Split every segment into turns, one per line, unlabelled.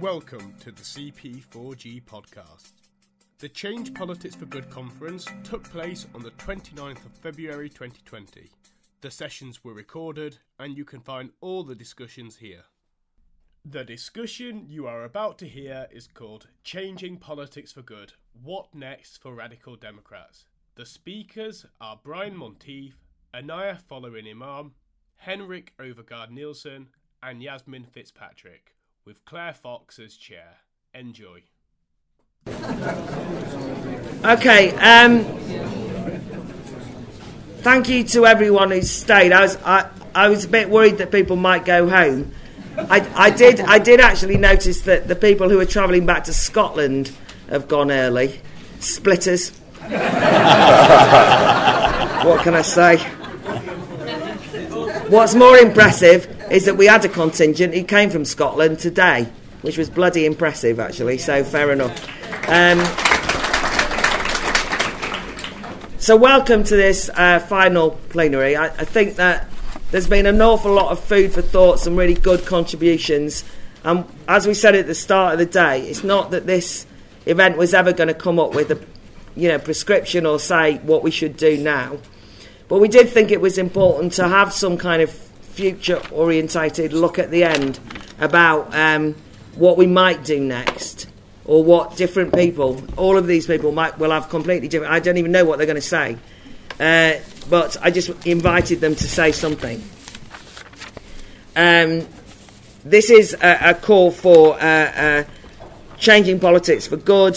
Welcome to the CP4G podcast. The Change Politics for Good conference took place on the 29th of February 2020. The sessions were recorded, and you can find all the discussions here. The discussion you are about to hear is called Changing Politics for Good What Next for Radical Democrats? The speakers are Brian Monteith, Inaya Folarin Iman, Henrik Overgaard Nielsen, and Yasmin Fitzpatrick with Claire Fox as chair. Enjoy.
Okay. Um, thank you to everyone who stayed. I was I, I was a bit worried that people might go home. I, I did I did actually notice that the people who are travelling back to Scotland have gone early. Splitters. what can I say? What's more impressive is that we had a contingent who came from Scotland today, which was bloody impressive, actually, so fair enough. Um, so, welcome to this uh, final plenary. I, I, think that there's been an awful lot of food for thought, some really good contributions. And as we said at the start of the day, it's not that this event was ever going to come up with a you know, prescription or say what we should do now. But we did think it was important to have some kind of future orientated look at the end about um, what we might do next or what different people, all of these people might will have completely different. I don't even know what they're going to say, uh, but I just invited them to say something. Um, this is a, a call for uh, uh, changing politics for good,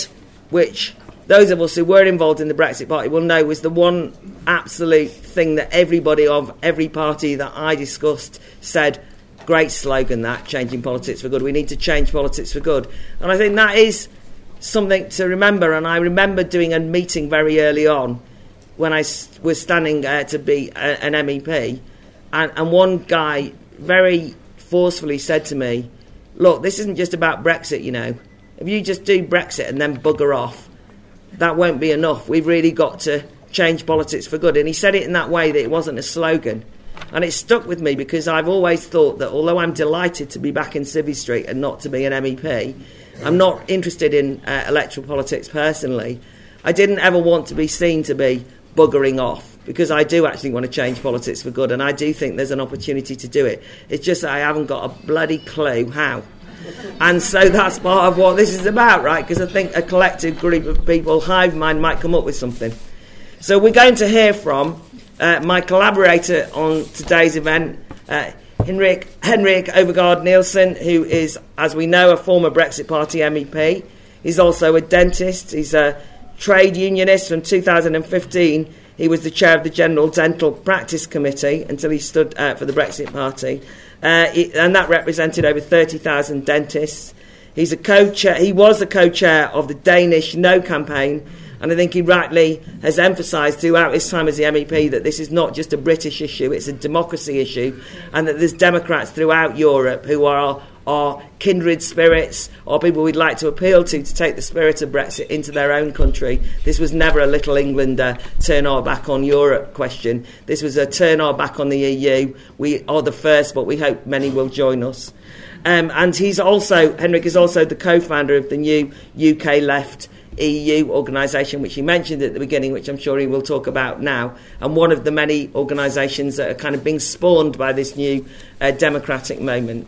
which those of us who were involved in the Brexit Party will know was the one absolute thing that everybody of every party that I discussed said. Great slogan that changing politics for good. We need to change politics for good, and I think that is something to remember. And I remember doing a meeting very early on when I was standing uh, to be a, an MEP, and, and one guy very forcefully said to me, "Look, this isn't just about Brexit. You know, if you just do Brexit and then bugger off, that won't be enough. We've really got to change politics for good. And he said it in that way that it wasn't a slogan. And it stuck with me because I've always thought that although I'm delighted to be back in Civvy Street and not to be an MEP, I'm not interested in uh, electoral politics personally. I didn't ever want to be seen to be buggering off because I do actually want to change politics for good and I do think there's an opportunity to do it. It's just that I haven't got a bloody clue how. And so that's part of what this is about, right? Because I think a collective group of people, hive mind, might come up with something. So we're going to hear from uh, my collaborator on today's event, uh, Henrik, Henrik Overgaard Nielsen, who is, as we know, a former Brexit Party MEP. He's also a dentist. He's a trade unionist from 2015. He was the chair of the General Dental Practice Committee until he stood uh, for the Brexit Party uh, and that represented over 30,000 dentists. He's a co-chair. He was the co-chair of the Danish No campaign, and I think he rightly has emphasised throughout his time as the MEP that this is not just a British issue; it's a democracy issue, and that there's Democrats throughout Europe who are are kindred spirits or people we'd like to appeal to to take the spirit of Brexit into their own country. This was never a little Englander turn our back on Europe question. This was a turn our back on the EU. We are the first, but we hope many will join us. Um, and he's also, Henrik is also the co founder of the new UK Left EU organisation, which he mentioned at the beginning, which I'm sure he will talk about now, and one of the many organisations that are kind of being spawned by this new uh, democratic moment.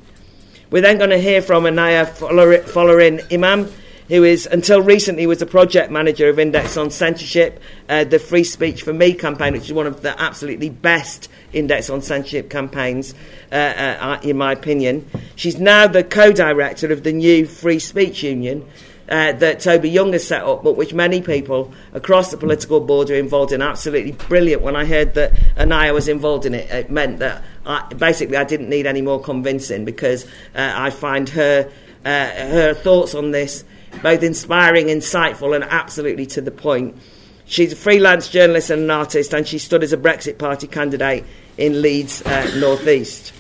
We're then going to hear from Inaya Folarin Iman, who is, until recently, was a project manager of Index on Censorship, uh, the Free Speech for Me campaign, which is one of the absolutely best Index on Censorship campaigns, uh, uh, in my opinion. She's now the co-director of the new Free Speech Union, uh, that Toby Young has set up, but which many people across the political board are involved in. Absolutely brilliant. When I heard that Inaya was involved in it, it meant that I, basically I didn't need any more convincing because uh, I find her uh, her thoughts on this both inspiring, insightful, and absolutely to the point. She's a freelance journalist and an artist, and she stood as a Brexit Party candidate in Leeds uh, North East.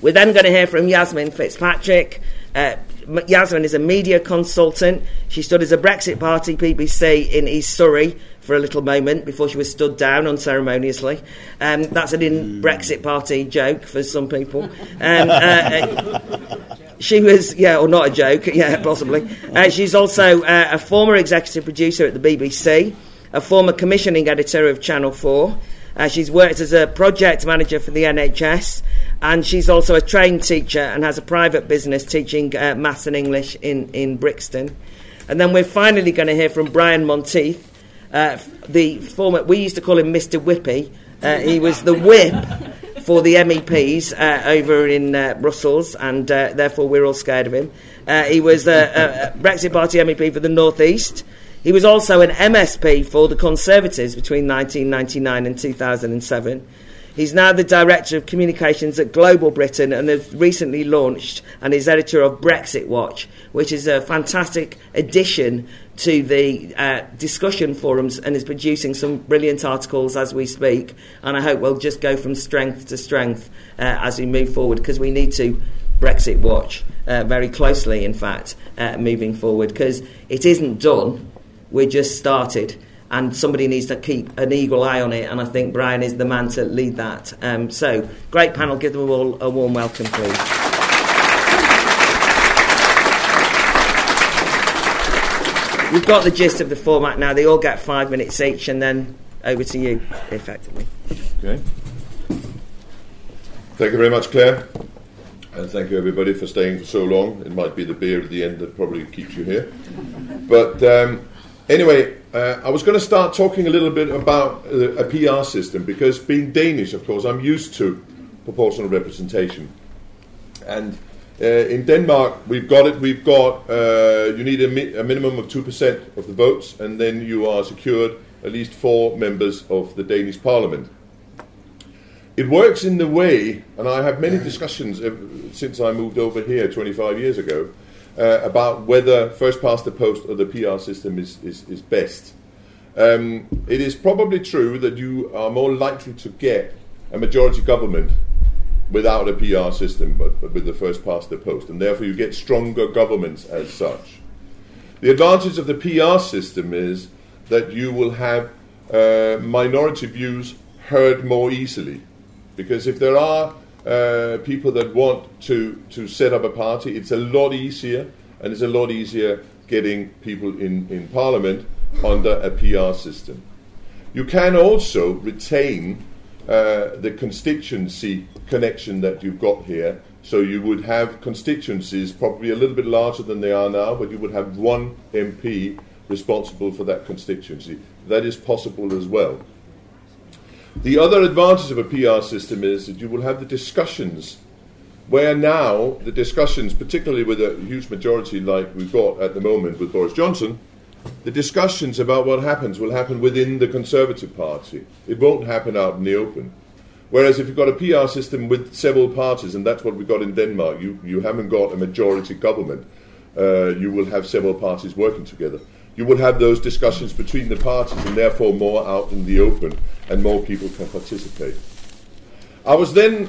We're then going to hear from Yasmin Fitzpatrick. Uh, Yasmin is a media consultant. She stood as a Brexit Party PPC in East Surrey for a little moment before she was stood down unceremoniously. Um, that's an in Brexit Party joke for some people. Um, uh, She was, yeah, or not a joke, yeah, possibly. Uh, she's also uh, a former executive producer at the BBC, a former commissioning editor of Channel 4. Uh, she's worked as a project manager for the NHS, and she's also a trained teacher and has a private business teaching uh, maths and English in, in Brixton. And then we're finally going to hear from Brian Monteith, uh, the former, we used to call him Mr. Whippy. Uh, he was the whip for the MEPs uh, over in uh, Brussels, and therefore we're all scared of him. He was a, a, Brexit Party MEP for the North East. He was also an MSP for the Conservatives between 1999 and 2007. He's now the Director of Communications at Global Britain and has recently launched and is editor of Brexit Watch, which is a fantastic addition to the uh, discussion forums and is producing some brilliant articles as we speak. And I hope we'll just go from strength to strength uh, as we move forward because we need to Brexit watch uh, very closely, in fact, uh, moving forward because it isn't done. We're just started. And somebody needs to keep an eagle eye on it, and I think Brian is the man to lead that. Um, so, great panel. Give them all a warm welcome, please. We've got the gist of the format now. They all get five minutes each, and then over to you, effectively.
Okay. Thank you very much, Claire. And thank you, everybody, for staying for so long. It might be the beer at the end that probably keeps you here. But um, anyway, uh, I was going to start talking a little bit about uh, a PR system because, being Danish, of course, I'm used to proportional representation. And uh, in Denmark, we've got it. We've got uh, you need a, mi- a, minimum of two percent of the votes, and then you are secured at least four members of the Danish Parliament. It works in the way, and I have many discussions since I moved over here 25 years ago uh, about whether first past the post or the PR system is is, is best. Um, it is probably true that you are more likely to get a majority government without a PR system, but, but with the first past the post, and therefore you get stronger governments as such. The advantage of the PR system is that you will have uh, minority views heard more easily, because if there are uh, people that want to to set up a party, it's a lot easier, and it's a lot easier getting people in, in parliament under a PR system. You can also retain uh, the constituency connection that you've got here. So you would have constituencies probably a little bit larger than they are now, but you would have one MP responsible for that constituency. That is possible as well. The other advantage of a PR system is that you will have the discussions where now the discussions, particularly with a huge majority like we've got at the moment with Boris Johnson, the discussions about what happens will happen within the Conservative Party. It won't happen out in the open. Whereas if you've got a PR system with several parties, and that's what we've got in Denmark, you, you haven't got a majority government. Uh, you will have several parties working together. You will have those discussions between the parties, and therefore more out in the open, and more people can participate. I was then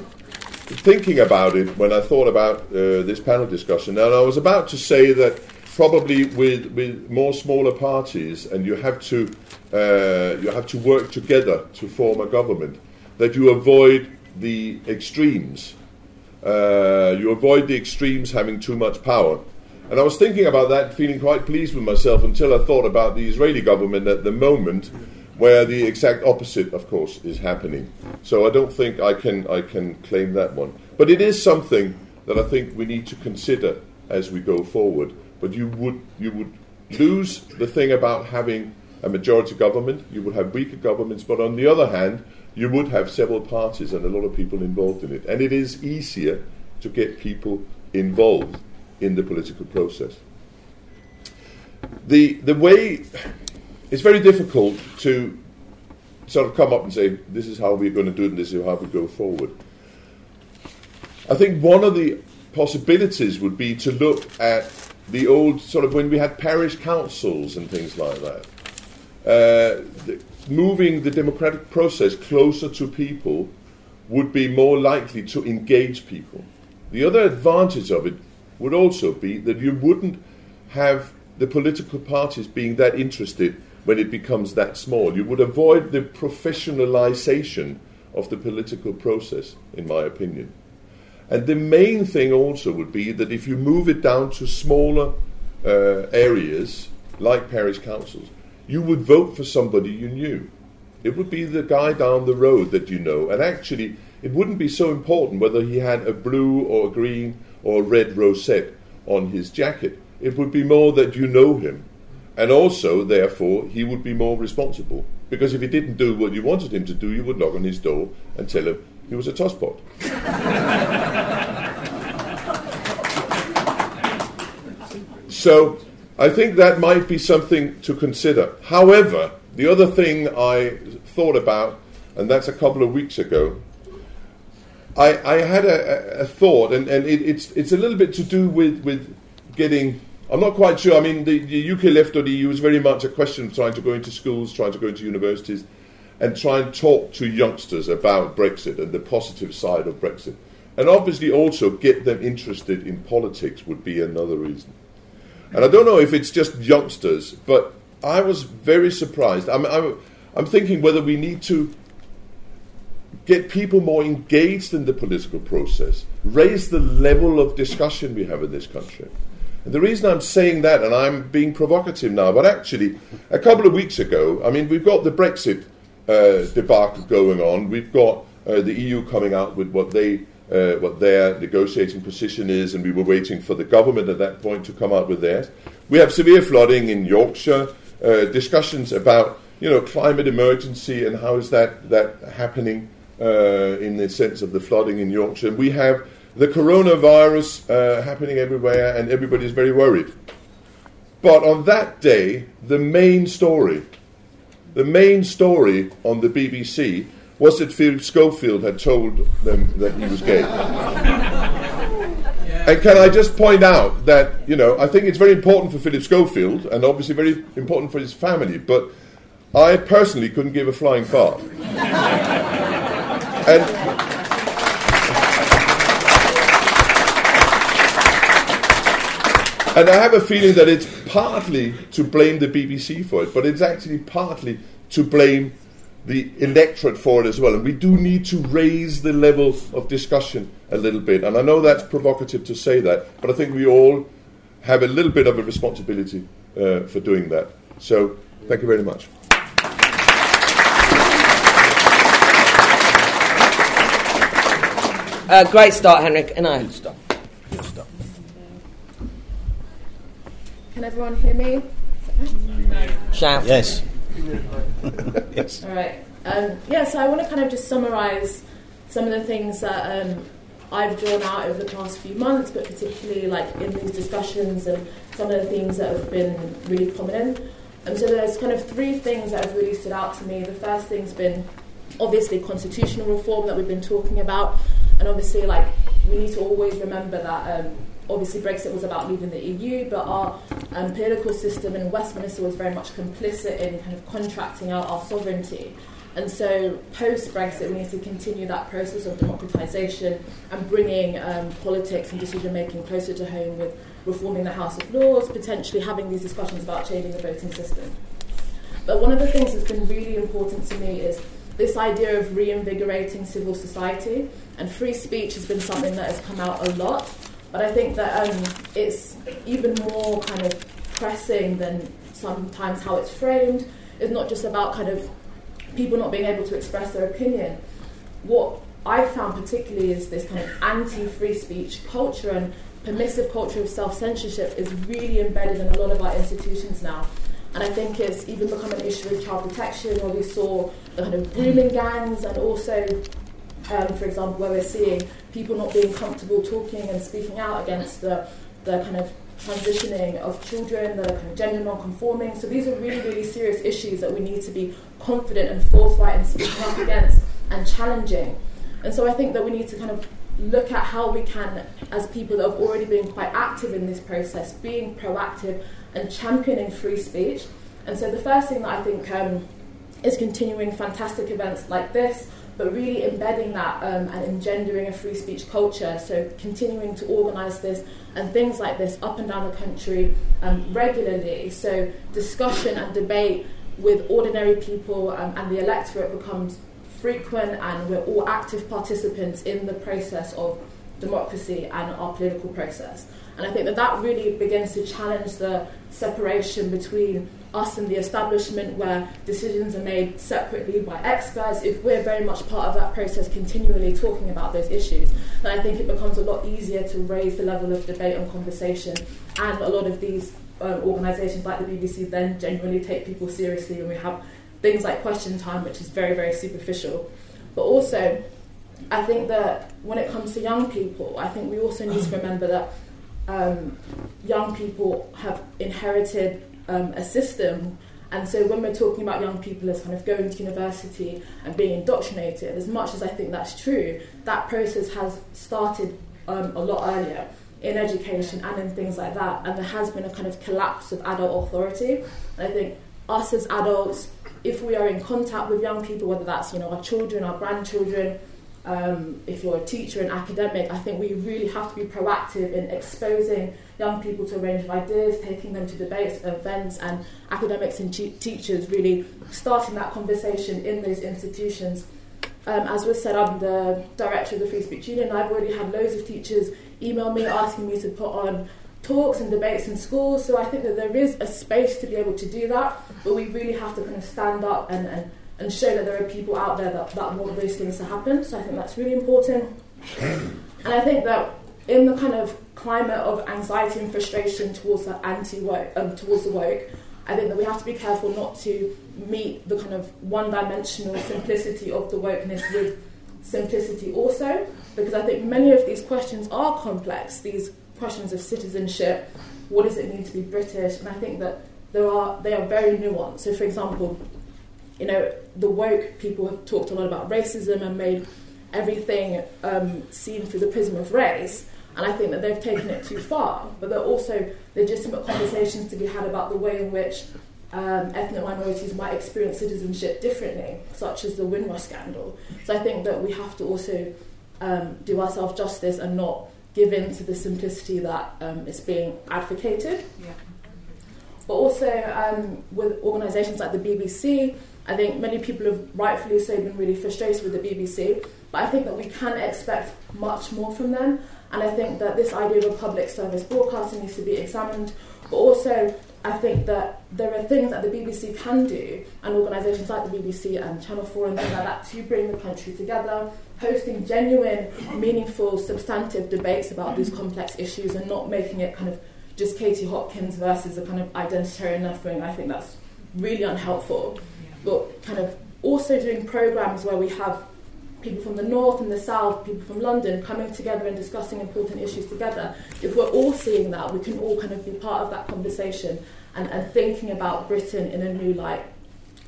thinking about it when I thought about uh, this panel discussion, and I was about to say that probably with, with more smaller parties, and you have to uh, you have to work together to form a government, that you avoid the extremes. Uh, you avoid the extremes having too much power. And I was thinking about that, feeling quite pleased with myself until I thought about the Israeli government at the moment, where the exact opposite, of course, is happening. So I don't think I can I can claim that one. But it is something that I think we need to consider as we go forward. But you would you would lose the thing about having a majority government. You would have weaker governments, but on the other hand, you would have several parties and a lot of people involved in it, and it is easier to get people involved in the political process. The the way it's very difficult to sort of come up and say this is how we're going to do it and this is how we go forward. I think one of the possibilities would be to look at the old sort of when we had parish councils and things like that. Uh, the, moving the democratic process closer to people would be more likely to engage people. The other advantage of it would also be that you wouldn't have the political parties being that interested when it becomes that small. You would avoid the professionalization of the political process, in my opinion. And the main thing also would be that if you move it down to smaller uh, areas, like parish councils, you would vote for somebody you knew. It would be the guy down the road that you know. And actually, it wouldn't be so important whether he had a blue or a green or red rosette on his jacket. It would be more that you know him. And also, therefore, he would be more responsible. Because if he didn't do what you wanted him to do, you would knock on his door and tell him he was a tosspot. so I think that might be something to consider. However, the other thing I thought about, and that's a couple of weeks ago, I, I had a, a, thought, and, and it, it's, it's a little bit to do with, with getting. I'm not quite sure. I mean, the, the UK left of the EU is very much a question of trying to go into schools, trying to go into universities and try and talk to youngsters about Brexit and the positive side of Brexit. And obviously, also get them interested in politics would be another reason. And I don't know if it's just youngsters, but I was very surprised. I'm, I'm, I'm thinking whether we need to get people more engaged in the political process, raise the level of discussion we have in this country. And the reason I'm saying that, and I'm being provocative now, but actually, a couple of weeks ago, I mean, we've got the Brexit uh, debacle going on. We've got uh, the EU coming out with what they uh, what their negotiating position is, and we were waiting for the government at that point to come out with theirs. We have severe flooding in Yorkshire. Uh, discussions about you know climate emergency and how is that that happening uh, in the sense of the flooding in Yorkshire. And we have the coronavirus uh, happening everywhere, and everybody's very worried. But on that day, the main story the main story on the BBC was that Philip Schofield had told them that he was gay. And can I just point out that, you know, I think it's very important for Philip Schofield and obviously very important for his family, but I personally couldn't give a flying fart. and And I have a feeling that it's partly to blame the BBC for it, but it's actually partly to blame the electorate for it as well. And we do need to raise the level of discussion a little bit. And I know that's provocative to say that, but I think we all have a little bit of a responsibility uh, for doing that. So thank you very much.
Uh, great start, Henrik. And I. Good stuff. Good stuff.
Can everyone hear me?
Shout.
Yes.
yes. All right. Um, yeah, so I want to kind of just summarise some of the things that um, I've drawn out over the past few months, but particularly like in these discussions and some of the things that have been really prominent. And so there's kind of three things that have really stood out to me. The first thing's been obviously constitutional reform that we've been talking about, and obviously like we need to always remember that um, obviously Brexit was about leaving the EU, but our um, political system in Westminster was very much complicit in kind of contracting out our sovereignty. And so, post Brexit, we need to continue that process of democratisation and bringing um, politics and decision making closer to home with reforming the House of Lords, potentially having these discussions about changing the voting system. But one of the things that's been really important to me is this idea of reinvigorating civil society, and free speech has been something that has come out a lot. But I think that um, it's even more kind of pressing than sometimes how it's framed. It's not just about kind of people not being able to express their opinion. What I found particularly is this kind of anti free speech culture and permissive culture of self censorship is really embedded in a lot of our institutions now. And I think it's even become an issue with child protection, where we saw kind of grooming gangs and also um, for example, where we're seeing people not being comfortable talking and speaking out against the, the kind of transitioning of children that are kind of gender non-conforming. So these are really, really serious issues that we need to be confident and forthright and speaking up against and challenging. And so I think that we need to kind of look at how we can, as people that have already been quite active in this process, being proactive and championing free speech. And so the first thing that I think um, is continuing fantastic events like this, but really embedding that um, and engendering a free speech culture. So continuing to organise this and things like this up and down the country um, regularly. So discussion and debate with ordinary people um, and the electorate becomes frequent, and we're all active participants in the process of democracy and our political process. And I think that that really begins to challenge the separation between us and the establishment where decisions are made separately by experts, if we're very much part of that process continually talking about those issues, then I think it becomes a lot easier to raise the level of debate and conversation. And a lot of these um, organisations like the BBC then genuinely take people seriously and we have things like question time, which is very, very superficial. But also, I think that when it comes to young people, I think we also need to remember that um, young people have inherited um, a system. And so when we're talking about young people as kind of going to university and being indoctrinated, as much as I think that's true, that process has started um, a lot earlier in education and in things like that. And there has been a kind of collapse of adult authority. And I think us as adults, if we are in contact with young people, whether that's you know our children, our grandchildren, um, if you're a teacher and academic, I think we really have to be proactive in exposing young people to a range of ideas, taking them to debates, events, and academics and teachers really starting that conversation in those institutions. Um, as was said, I'm the director of the Free Speech Union. I've already had loads of teachers email me asking me to put on talks and debates in schools. So I think that there is a space to be able to do that, but we really have to kind of stand up and, and and show that there are people out there that, that want those things to happen. So I think that's really important. And I think that in the kind of climate of anxiety and frustration towards the anti woke, um, towards the woke, I think that we have to be careful not to meet the kind of one-dimensional simplicity of the wokeness with simplicity also, because I think many of these questions are complex. These questions of citizenship, what does it mean to be British, and I think that there are they are very nuanced. So, for example, you know, the woke people have talked a lot about racism and made everything um, seen through the prism of race. And I think that they've taken it too far. But there are also legitimate conversations to be had about the way in which um, ethnic minorities might experience citizenship differently, such as the Windrush scandal. So I think that we have to also um, do ourselves justice and not give in to the simplicity that um, is being advocated. Yeah. But also um, with organisations like the BBC, I think many people have rightfully so been really frustrated with the BBC, but I think that we can expect much more from them. And I think that this idea of a public service broadcasting needs to be examined. But also, I think that there are things that the BBC can do, and organisations like the BBC and Channel 4 and things like that, to bring the country together, hosting genuine, meaningful, substantive debates about these complex issues and not making it kind of just Katie Hopkins versus a kind of identitarian left wing. I think that's really unhelpful but kind of also doing programs where we have people from the north and the south, people from London coming together and discussing important issues together. If we're all seeing that, we can all kind of be part of that conversation and, and thinking about Britain in a new light.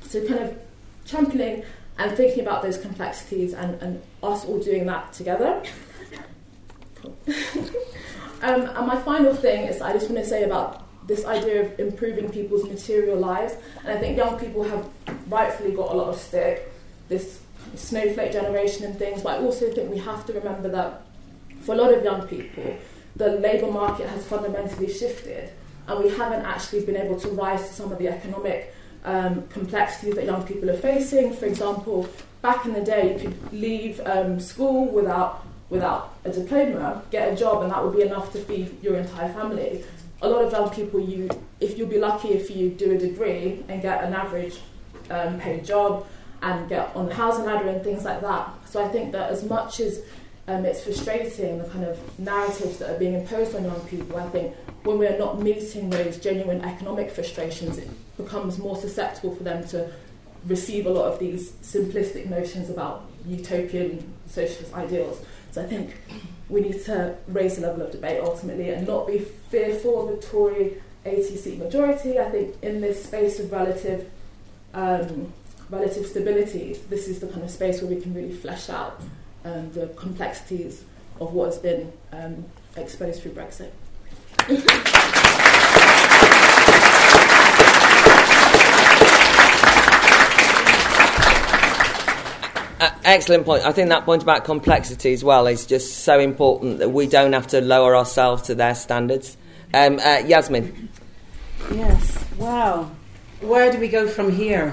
So kind of championing and thinking about those complexities and, and us all doing that together. um, and my final thing is I just want to say about this idea of improving people's material lives. And I think young people have rightfully got a lot of stick, this snowflake generation and things, but I also think we have to remember that for a lot of young people, the labour market has fundamentally shifted, and we haven't actually been able to rise to some of the economic um, complexities that young people are facing. For example, back in the day, you could leave um, school without without a diploma, get a job, and that would be enough to feed your entire family a lot of young people, you if you'll be lucky if you do a degree and get an average um, paid job and get on the housing ladder and things like that. So I think that as much as um, it's frustrating the kind of narratives that are being imposed on young people, I think when we're not meeting those genuine economic frustrations, it becomes more susceptible for them to receive a lot of these simplistic notions about utopian socialist ideals. So I think we need to raise the level of debate ultimately and not be fearful of a Tory 80 seat majority. I think in this space of relative um, relative stability, this is the kind of space where we can really flesh out um, the complexities of what has been um, exposed through Brexit.
excellent point. I think that point about complexity as well is just so important that we don't have to lower ourselves to their standards. Um, uh, Yasmin.
Yes. Wow. Where do we go from here?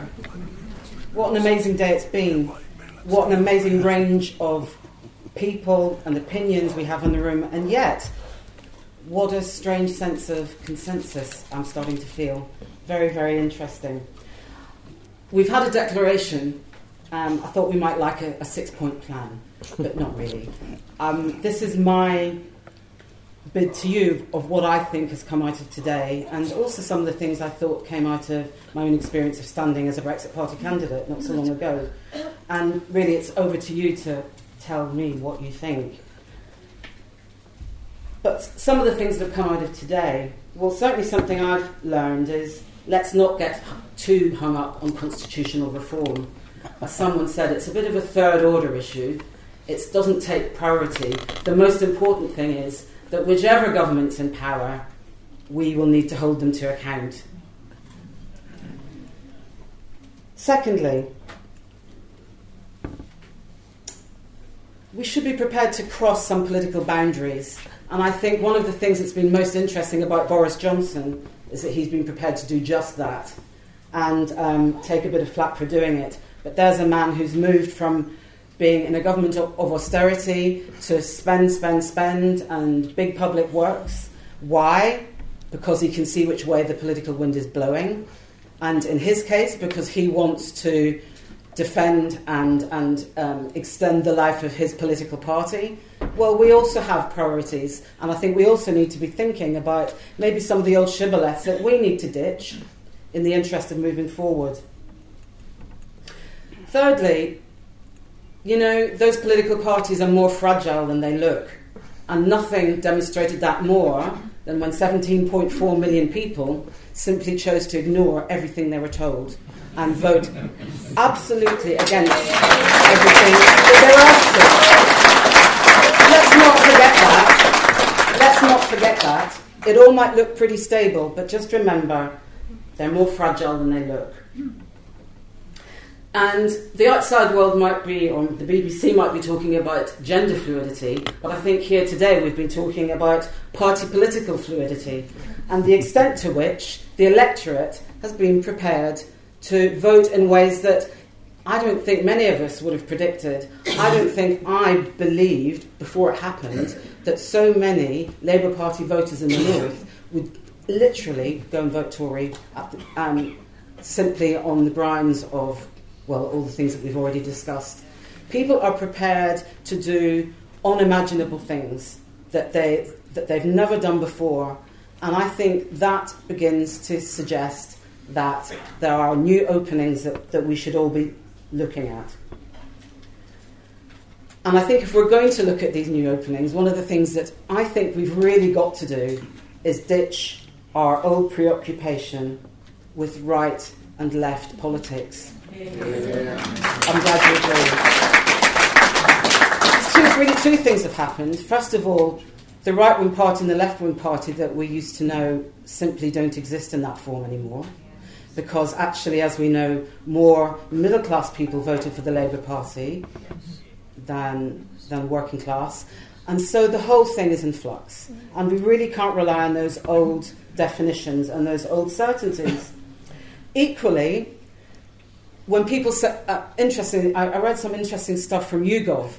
What an amazing day it's been. What an amazing range of people and opinions we have in the room, and yet, what a strange sense of consensus I'm starting to feel. Very, very interesting. We've had a declaration. Um, I thought we might like a, a six point plan, but not really. Um, this is my bid to you of what I think has come out of today, and also some of the things I thought came out of my own experience of standing as a Brexit Party candidate not so long ago. And really, it's over to you to tell me what you think. But some of the things that have come out of today, well, certainly something I've learned is let's not get too hung up on constitutional reform. As someone said, it's a bit of a third order issue. It doesn't take priority. The most important thing is that whichever government's in power, we will need to hold them to account. Secondly, we should be prepared to cross some political boundaries. And I think one of the things that's been most interesting about Boris Johnson is that he's been prepared to do just that and um, take a bit of flak for doing it. But there's a man who's moved from being in a government of, austerity to spend, spend, spend and big public works. Why? Because he can see which way the political wind is blowing. And in his case, because he wants to defend and, and um, extend the life of his political party. Well, we also have priorities, and I think we also need to be thinking about maybe some of the old shibboleths that we need to ditch in the interest of moving forward. Thirdly, you know, those political parties are more fragile than they look. And nothing demonstrated that more than when 17.4 million people simply chose to ignore everything they were told and vote absolutely against everything that they were asked. Let's not forget that. Let's not forget that. It all might look pretty stable, but just remember they're more fragile than they look. And the outside world might be, or the BBC might be talking about gender fluidity, but I think here today we've been talking about party political fluidity and the extent to which the electorate has been prepared to vote in ways that I don't think many of us would have predicted. I don't think I believed before it happened that so many Labour Party voters in the North would literally go and vote Tory the, um, simply on the grounds of well, all the things that we've already discussed. People are prepared to do unimaginable things that, they, that they've never done before. And I think that begins to suggest that there are new openings that, that we should all be looking at. And I think if we're going to look at these new openings, one of the things that I think we've really got to do is ditch our old preoccupation with right and left politics. I'm glad you agree. Two, really, two things have happened. First of all, the right wing party and the left wing party that we used to know simply don't exist in that form anymore. Because actually, as we know, more middle class people voted for the Labour Party than, than working class. And so the whole thing is in flux. And we really can't rely on those old definitions and those old certainties. Equally, when people say, uh, interesting, I, I, read some interesting stuff from YouGov.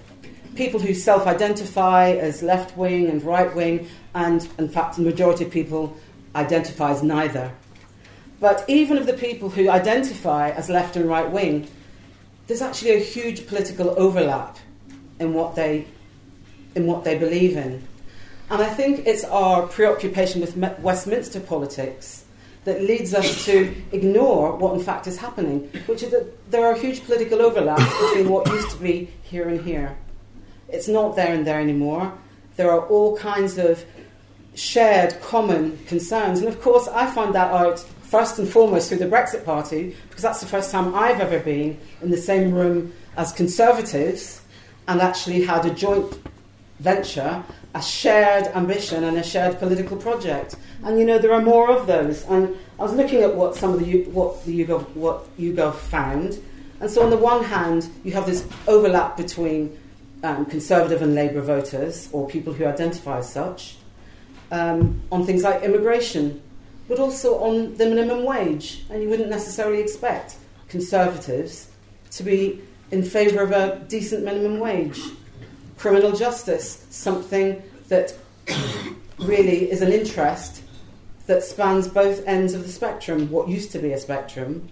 People who self identify as left wing and right wing, and in fact, the majority of people identify as neither. But even of the people who identify as left and right wing, there's actually a huge political overlap in what they, in what they believe in. And I think it's our preoccupation with Westminster politics that leads us to ignore what in fact is happening, which is that there are huge political overlaps between what used to be here and here. It's not there and there anymore. There are all kinds of shared common concerns. And of course, I found that out first and foremost through the Brexit Party, because that's the first time I've ever been in the same room as Conservatives and actually had a joint venture, a shared ambition, and a shared political project. And you know, there are more of those. And I was looking at what some of the what the YouGov, what YouGov found. And so, on the one hand, you have this overlap between um, Conservative and Labour voters, or people who identify as such, um, on things like immigration, but also on the minimum wage. And you wouldn't necessarily expect Conservatives to be in favour of a decent minimum wage. Criminal justice, something that really is an interest that spans both ends of the spectrum, what used to be a spectrum.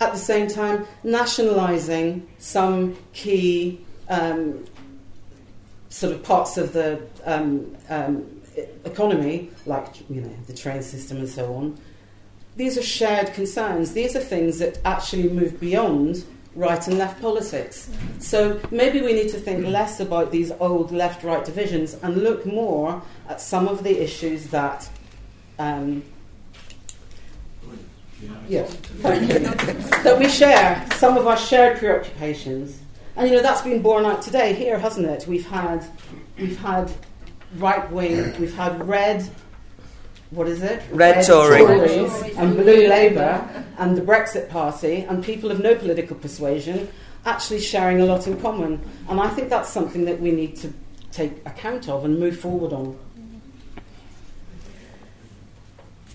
At the same time, nationalising some key um, sort of parts of the um, um, economy, like you know the train system and so on. These are shared concerns. These are things that actually move beyond right and left politics. So maybe we need to think less about these old left right divisions and look more at some of the issues that. Um, yeah, that we share, some of our shared preoccupations. And you know, that's been borne out today here, hasn't it? We've had, we've had right wing, we've had red what is it?
Red, Red Tory.
Tories and Blue Labour and the Brexit Party and people of no political persuasion actually sharing a lot in common. And I think that's something that we need to take account of and move forward on.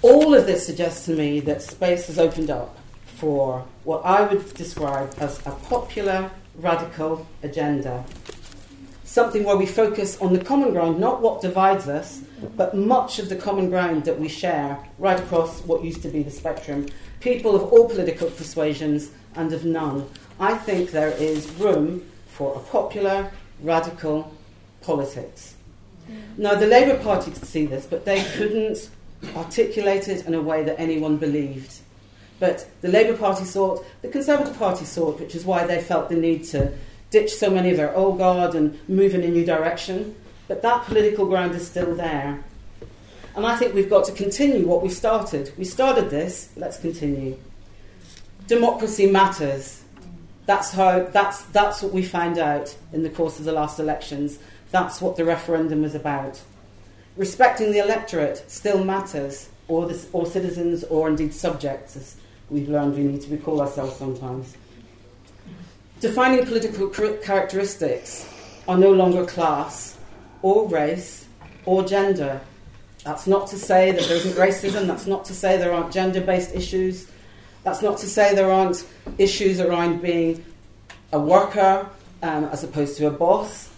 All of this suggests to me that space has opened up for what I would describe as a popular radical agenda something where we focus on the common ground, not what divides us, but much of the common ground that we share right across what used to be the spectrum. People of all political persuasions and of none. I think there is room for a popular, radical politics. Mm. Now, the Labour Party could see this, but they couldn't articulate it in a way that anyone believed. But the Labour Party it, the Conservative Party it, which is why they felt the need to ditch so many of their old guard and move in a new direction. But that political ground is still there. And I think we've got to continue what we started. We started this, let's continue. Democracy matters. That's how that's that's what we found out in the course of the last elections. That's what the referendum was about. Respecting the electorate still matters, or, this, or citizens, or indeed subjects, as we've learned we need to recall ourselves sometimes. Defining political characteristics are no longer class or race or gender. That's not to say that there isn't racism, that's not to say there aren't gender based issues, that's not to say there aren't issues around being a worker um, as opposed to a boss.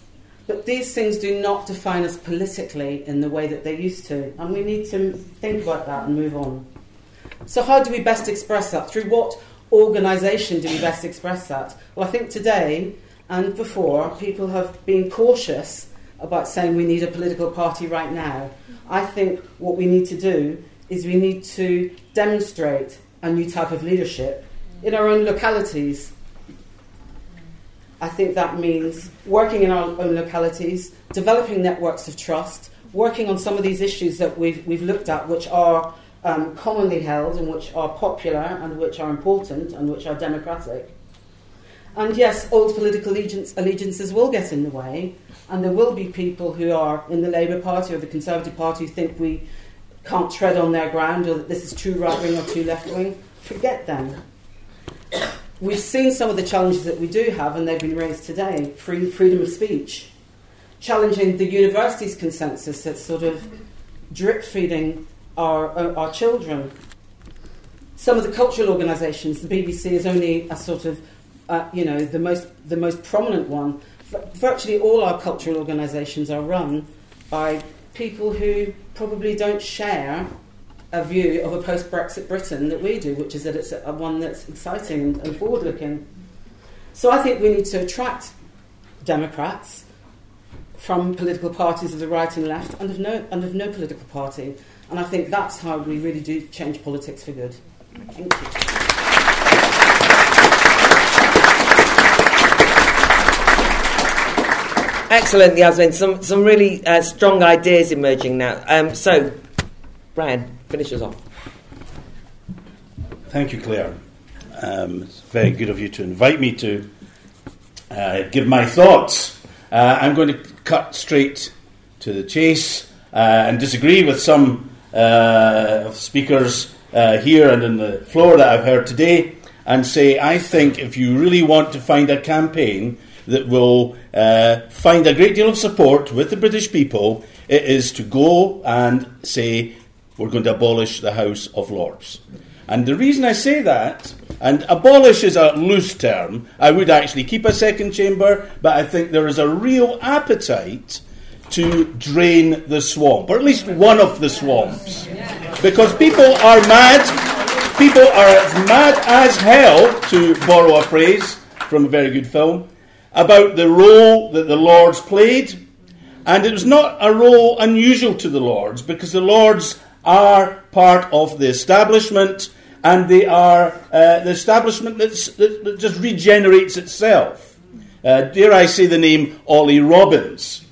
But these things do not define us politically in the way that they used to, and we need to think about that and move on. So, how do we best express that? Through what organisation do we best express that? Well, I think today and before, people have been cautious about saying we need a political party right now. I think what we need to do is we need to demonstrate a new type of leadership in our own localities. I think that means working in our own localities, developing networks of trust, working on some of these issues that we've, we've looked at, which are um, commonly held and which are popular and which are important and which are democratic. And yes, old political allegiances will get in the way, and there will be people who are in the Labour Party or the Conservative Party who think we can't tread on their ground or that this is too right wing or too left wing. Forget them. We've seen some of the challenges that we do have, and they've been raised today free, freedom of speech, challenging the university's consensus that's sort of drip feeding our, our children. Some of the cultural organisations, the BBC is only a sort of, uh, you know, the most, the most prominent one. Virtually all our cultural organisations are run by people who probably don't share a view of a post Brexit Britain that we do, which is that it's a, one that's exciting and forward looking. So I think we need to attract Democrats from political parties of the right and left and of no, and of no political party. And I think that's how we really do change politics for good. Thank you.
Excellent, Yasmin. Some some really uh, strong ideas emerging now. Um, so, Brian, finish us off.
Thank you, Claire. Um, it's very good of you to invite me to uh, give my thoughts. Uh, I'm going to cut straight to the chase uh, and disagree with some uh, speakers uh, here and in the floor that I've heard today and say, I think if you really want to find a campaign that will uh, find a great deal of support with the British people, it is to go and say, we're going to abolish the House of Lords. And the reason I say that, And abolish is a loose term. I would actually keep a second chamber, but I think there is a real appetite to drain the swamp, or at least one of the swamps. Because people are mad, people are as mad as hell, to borrow a phrase from a very good film, about the role that the Lords played. And it was not a role unusual to the Lords, because the Lords are part of the establishment, and they are uh, the establishment that, that just regenerates itself. Uh, dare I say the name Ollie Robbins?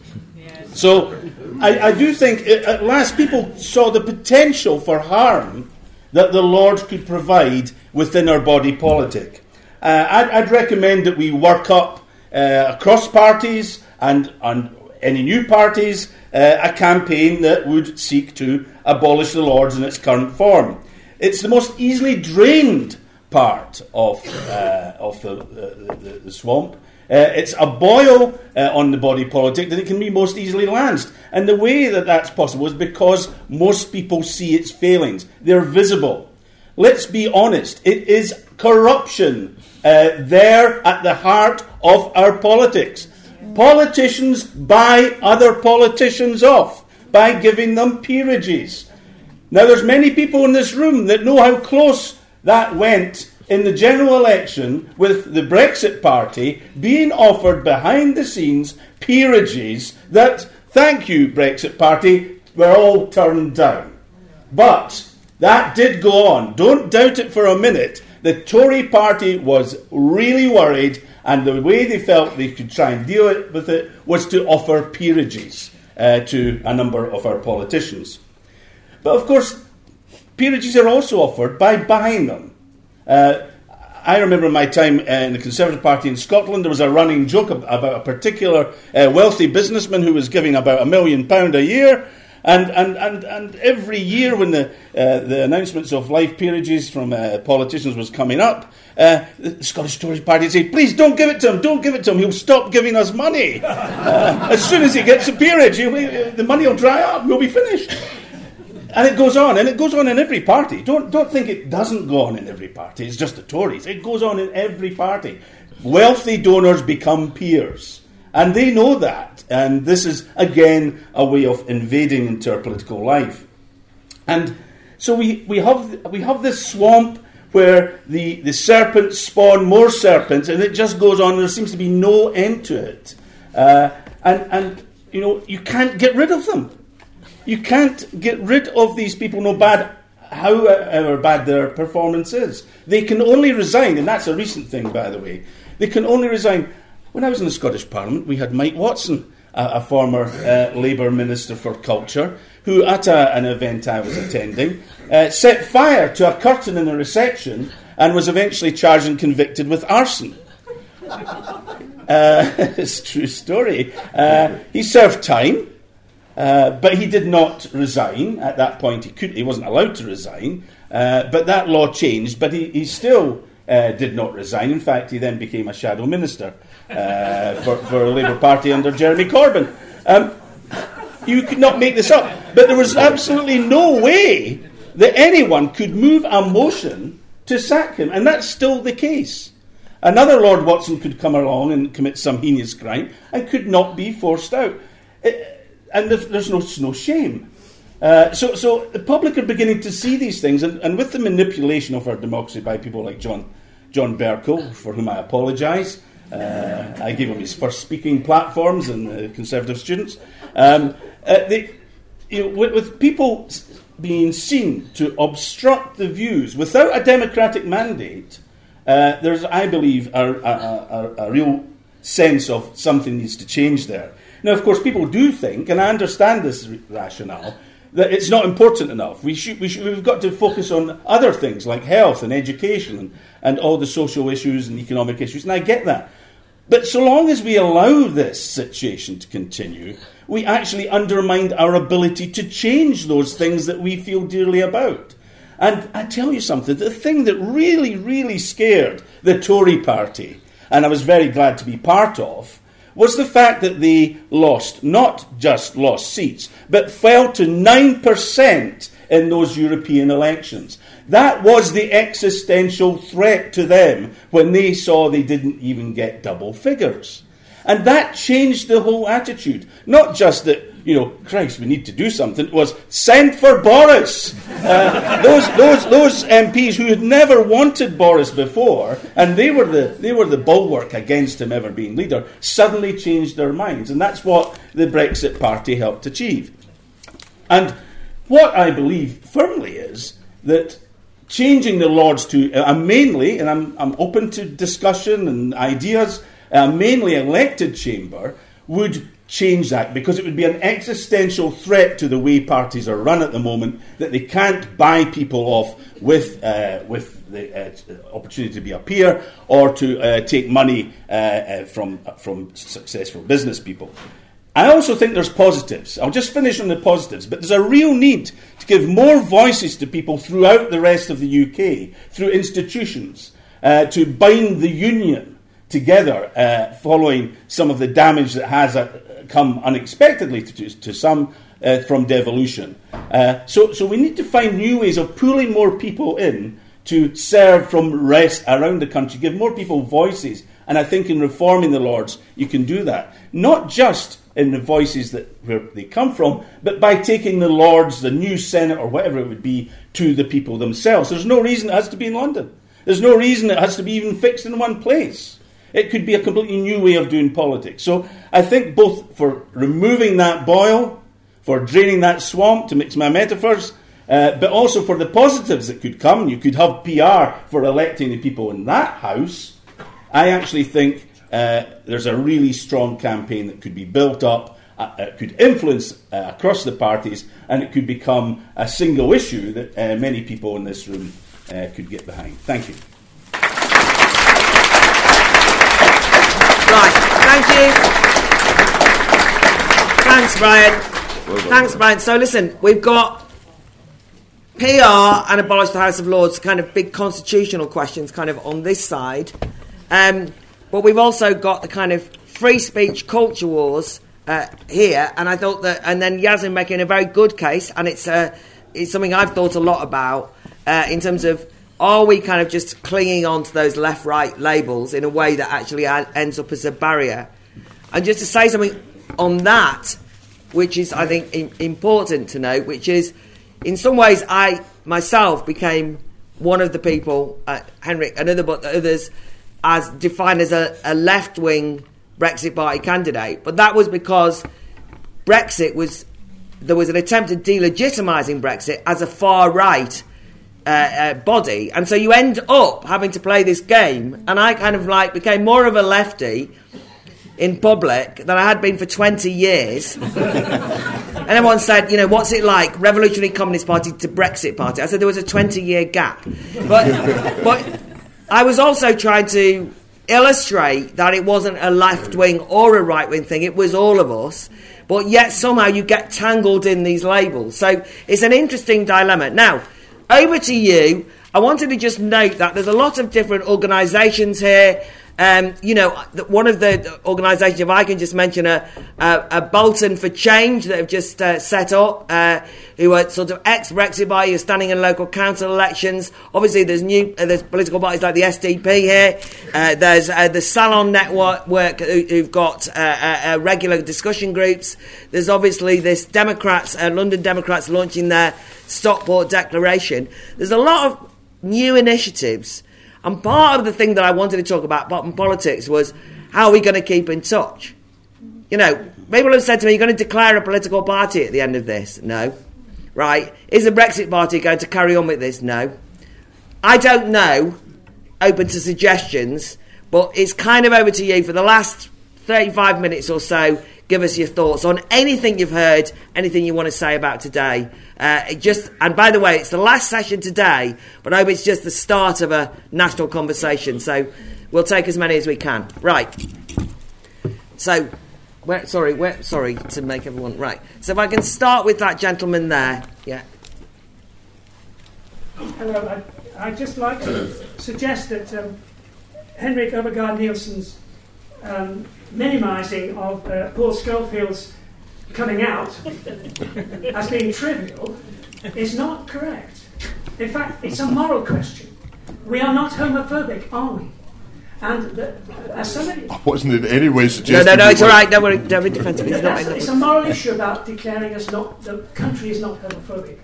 So I, I, do think at last people saw the potential for harm that the Lord could provide within our body politic. Uh, I'd, I'd, recommend that we work up uh, across parties and, and any new parties uh, a campaign that would seek to abolish the Lords in its current form. It's the most easily drained part of, uh, of the, the, the swamp. Uh, it's a boil uh, on the body politic that it can be most easily lanced. And the way that that's possible is because most people see its failings. They're visible. Let's be honest, it is corruption uh, there at the heart of our politics. Politicians buy other politicians off by giving them peerages. Now, there's many people in this room that know how close that went in the general election with the Brexit Party being offered behind the scenes peerages that, thank you, Brexit Party, were all turned down. But that did go on. Don't doubt it for a minute. The Tory party was really worried, and the way they felt they could try and deal with it was to offer peerages uh, to a number of our politicians. But of course, peerages are also offered by buying them. Uh, I remember my time in the Conservative Party in Scotland, there was a running joke about a particular uh, wealthy businessman who was giving about a million pound a year. And, and, and, and every year when the, uh, the announcements of life peerages from uh, politicians was coming up, uh, the Scottish Tory Party would say, please don't give it to him, don't give it to him, he'll stop giving us money. Uh, as soon as he gets a peerage, the money will dry up, we'll be finished. And it goes on, and it goes on in every party. Don't, don't think it doesn't go on in every party. It's just the Tories. It goes on in every party. Wealthy donors become peers. And they know that. And this is, again, a way of invading into our political life. And so we, we, have, we have this swamp where the, the serpents spawn more serpents, and it just goes on. There seems to be no end to it. Uh, and, and, you know, you can't get rid of them. You can't get rid of these people, no bad however bad their performance is. They can only resign, and that's a recent thing, by the way. They can only resign. When I was in the Scottish Parliament, we had Mike Watson, a, a former uh, Labour Minister for Culture, who, at a, an event I was attending, uh, set fire to a curtain in a reception and was eventually charged and convicted with arson. Uh, it's a true story. Uh, he served time. Uh, but he did not resign at that point. He could, he wasn't allowed to resign. Uh, but that law changed. But he, he still uh, did not resign. In fact, he then became a shadow minister uh, for, for the Labour Party under Jeremy Corbyn. Um, you could not make this up. But there was absolutely no way that anyone could move a motion to sack him, and that's still the case. Another Lord Watson could come along and commit some heinous crime and could not be forced out. It, and there's no, no shame. Uh, so, so the public are beginning to see these things, and, and with the manipulation of our democracy by people like John, John for whom I apologise, uh, I gave him his first speaking platforms and uh, Conservative students. Um, uh, they, you know, with, with, people being seen to obstruct the views without a democratic mandate, uh, there's, I believe, a, a, a, a real sense of something needs to change there. Now, of course, people do think, and I understand this rationale, that it's not important enough. We should, we should, we've got to focus on other things like health and education and, and all the social issues and economic issues, and I get that. But so long as we allow this situation to continue, we actually undermine our ability to change those things that we feel dearly about. And I tell you something, the thing that really, really scared the Tory party, and I was very glad to be part of, was the fact that they lost, not just lost seats, but fell to 9% in those European elections. That was the existential threat to them when they saw they didn't even get double figures. And that changed the whole attitude. Not just that, you know, Christ, we need to do something. It was send for Boris. Uh, those, those, those MPs who had never wanted Boris before, and they were, the, they were the bulwark against him ever being leader, suddenly changed their minds. And that's what the Brexit Party helped achieve. And what I believe firmly is that changing the Lords to, uh, mainly, and I'm, I'm open to discussion and ideas, a mainly elected chamber would change that because it would be an existential threat to the way parties are run at the moment that they can't buy people off with, uh, with the uh, opportunity to be a peer or to uh, take money uh, uh, from, from successful business people. I also think there's positives. I'll just finish on the positives, but there's a real need to give more voices to people throughout the rest of the UK, through institutions, uh, to bind the union together uh, following some of the damage that has uh, come unexpectedly to, to some uh, from devolution. Uh, so, so we need to find new ways of pulling more people in to serve from rest around the country, give more people voices. And I think in reforming the Lords, you can do that. Not just in the voices that where they come from, but by taking the Lords, the new Senate, or whatever it would be, to the people themselves. There's no reason it has to be in London. There's no reason it has to be even fixed in one place. It could be a completely new way of doing politics. So I think both for removing that boil, for draining that swamp, to mix my metaphors, uh, but also for the positives that could come. You could have PR for electing the people in that house. I actually think uh, there's a really strong campaign that could be built up, uh, uh could influence uh, across the parties, and it could become a single issue that uh, many people in this room could get behind. Thank you.
Right, thank you. Thanks, Brian. Well Thanks, Brian. So, listen, we've got PR and abolish the House of Lords, kind of big constitutional questions, kind of on this side. Um, but we've also got the kind of free speech culture wars uh, here, and I thought that, and then Yasin making a very good case, and it's uh, it's something I've thought a lot about uh, in terms of are we kind of just clinging on to those left right labels in a way that actually ends up as a barrier? And just to say something on that, which is, I think, important to note, which is in some ways, I myself became one of the people, uh, Henrik, another, but others, as defined as a, a left wing Brexit Party candidate. But that was because Brexit was, there was an attempt at delegitimising Brexit as a far right uh, uh, body, and so you end up having to play this game. And I kind of like became more of a lefty in public than I had been for 20 years. and everyone said, you know, what's it like, Revolutionary Communist Party to Brexit Party? I said there was a 20 year gap. But, but I was also trying to illustrate that it wasn't a left wing or a right wing thing, it was all of us. But yet somehow you get tangled in these labels. So it's an interesting dilemma. Now, over to you. I wanted to just note that there's a lot of different organisations here. Um, you know, one of the organisations, if I can just mention a, a, a Bolton for Change that have just uh, set up, uh, who are sort of ex-Brexit party, standing in local council elections. Obviously, there's new, uh, there's political parties like the SDP here. Uh, there's uh, the Salon Network, who, have got uh, regular discussion groups. There's obviously this Democrats, London Democrats launching their Stockport Declaration. There's a lot of new initiatives and part of the thing that I wanted to talk about, from politics, was how are we going to keep in touch? You know, people have said to me, you're going to declare a political party at the end of this. No. Right? Is the Brexit Party going to carry on with this? No. I don't know. Open to suggestions. But it's kind of over to you for the last 35 minutes or so give us your thoughts on anything you've heard, anything you want to say about today. Uh, just and by the way, it's the last session today, but I hope it's just the start of a national conversation. So we'll take as many as we can. Right. So, where, sorry, where, sorry to make everyone right. So if I can start with that gentleman there, yeah.
Hello, I, would just like to suggest that um, Henrik Overgaard Nielsen's um, minimising of uh, Paul Scofield's coming out as being trivial is not correct. In fact, it's a moral question. We are not homophobic, are we? And the, as somebody,
I wasn't in any way
No,
suggesting.
no, no,
you
it's all right. Don't worry. Don't be defensive. It's not.
It's a moral issue about declaring us not the country is not homophobic.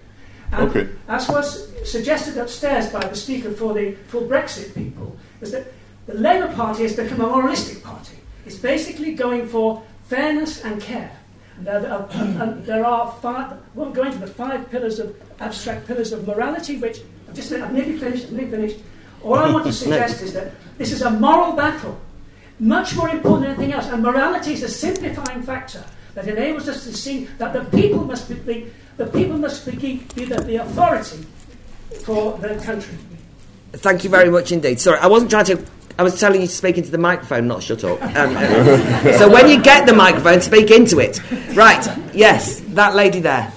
And
Okay.
As was suggested upstairs by the speaker for the for Brexit people, is that the Labour Party has become a moralistic party. It's basically going for fairness and care. And there, are, and there are five. Won't go into the five pillars of abstract pillars of morality, which I've just I've nearly finished. I've nearly finished. All I want to suggest is that this is a moral battle much more important than anything else. And morality is a simplifying factor that enables us to see that the people must be the people must be, be the, the authority for the country.
Thank you very much indeed. Sorry, I wasn't trying to. I was telling you to speak into the microphone, not shut up. Um, so when you get the microphone, speak into it. Right? Yes, that lady there.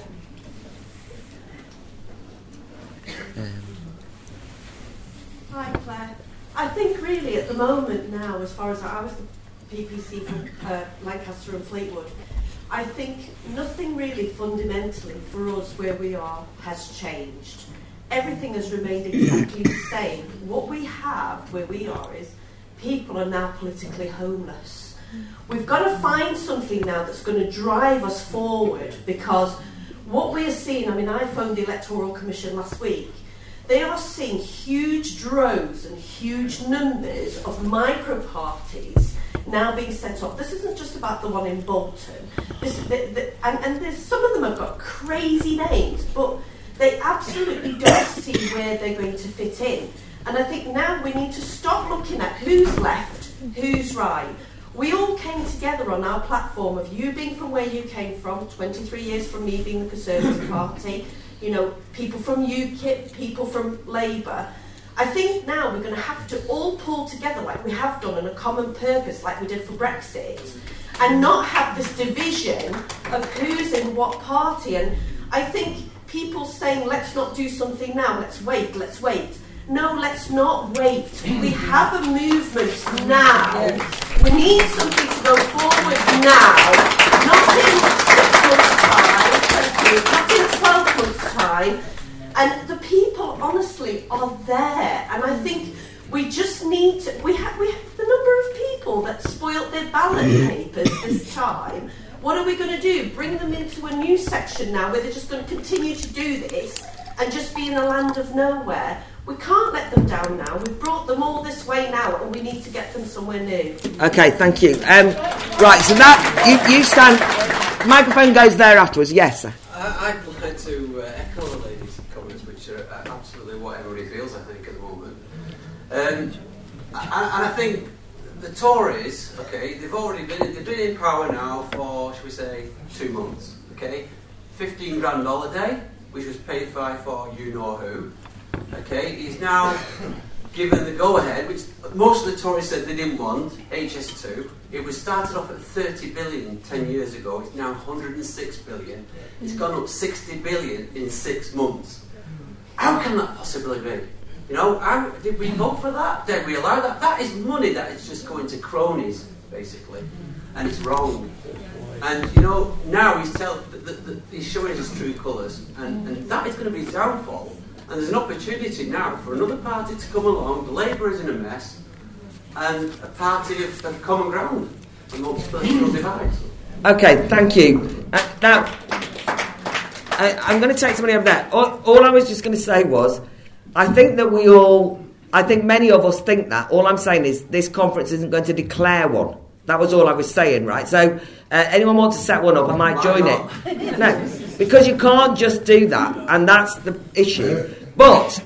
Hi, Claire. I think really at the moment now, as far as I was the PPC for uh, Lancaster and Fleetwood, I think nothing really fundamentally for us where we are has changed. Everything has remained exactly the same. What we have where we are is people are now politically homeless. We've got to find something now that's going to drive us forward because what we're seeing, I mean, I phoned the Electoral Commission last week they are seeing huge droves and huge numbers of micro parties now being set up. This isn't just about the one in Bolton. This, the, the, and and some of them have got crazy names, but they absolutely don't see where they're going to fit in. And I think now we need to stop looking at who's left, who's right. We all came together on our platform of you being from where you came from, 23 years from me being the Conservative Party, you know, people from UKIP, people from Labour. I think now we're going to have to all pull together like we have done on a common purpose, like we did for Brexit, and not have this division of who's in what party. And I think people saying, let's not do something now, let's wait, let's wait. No, let's not wait. We have a movement now. We need something to go forward now, not in six months' time, not in 12 months' time. And the people, honestly, are there. And I think we just need to. We have, we have the number of people that spoilt their ballot papers this time. What are we going to do? Bring them into a new section now where they're just going to continue to do this and just be in a land of nowhere? We can't let them down now. We've brought them all this way now and we need to get them somewhere new.
Okay, thank you. Um, right, so that you, you stand. Microphone goes there afterwards. Yes, sir.
I- I'd like to uh, echo the lady's comments, which are uh, absolutely what everybody feels, I think, at the moment. Um, and, and I think the Tories, okay, they've already been they've been in power now for, shall we say, two months, okay. Fifteen grand holiday, which was paid by for you know who, okay. He's now given the go ahead, which most of the Tories said they didn't want, HS2. It was started off at 30 billion 10 years ago, it's now 106 billion. It's gone up 60 billion in six months. How can that possibly be? You know, did we vote for that? Did we allow that? That is money that is just going to cronies, basically. And it's wrong. And, you know, now he's, tell, th th th he's showing his true colours. And, and that is going to be his downfall. And there's an opportunity now for another party to come along. Labour is in a mess. And a party of, of common ground amongst political divides.
Okay, thank you. Uh, now, I, I'm going to take somebody over there. All, all I was just going to say was, I think that we all, I think many of us think that. All I'm saying is this conference isn't going to declare one. That was all I was saying, right? So, uh, anyone want to set one up? I might join it. No, because you can't just do that, and that's the issue. But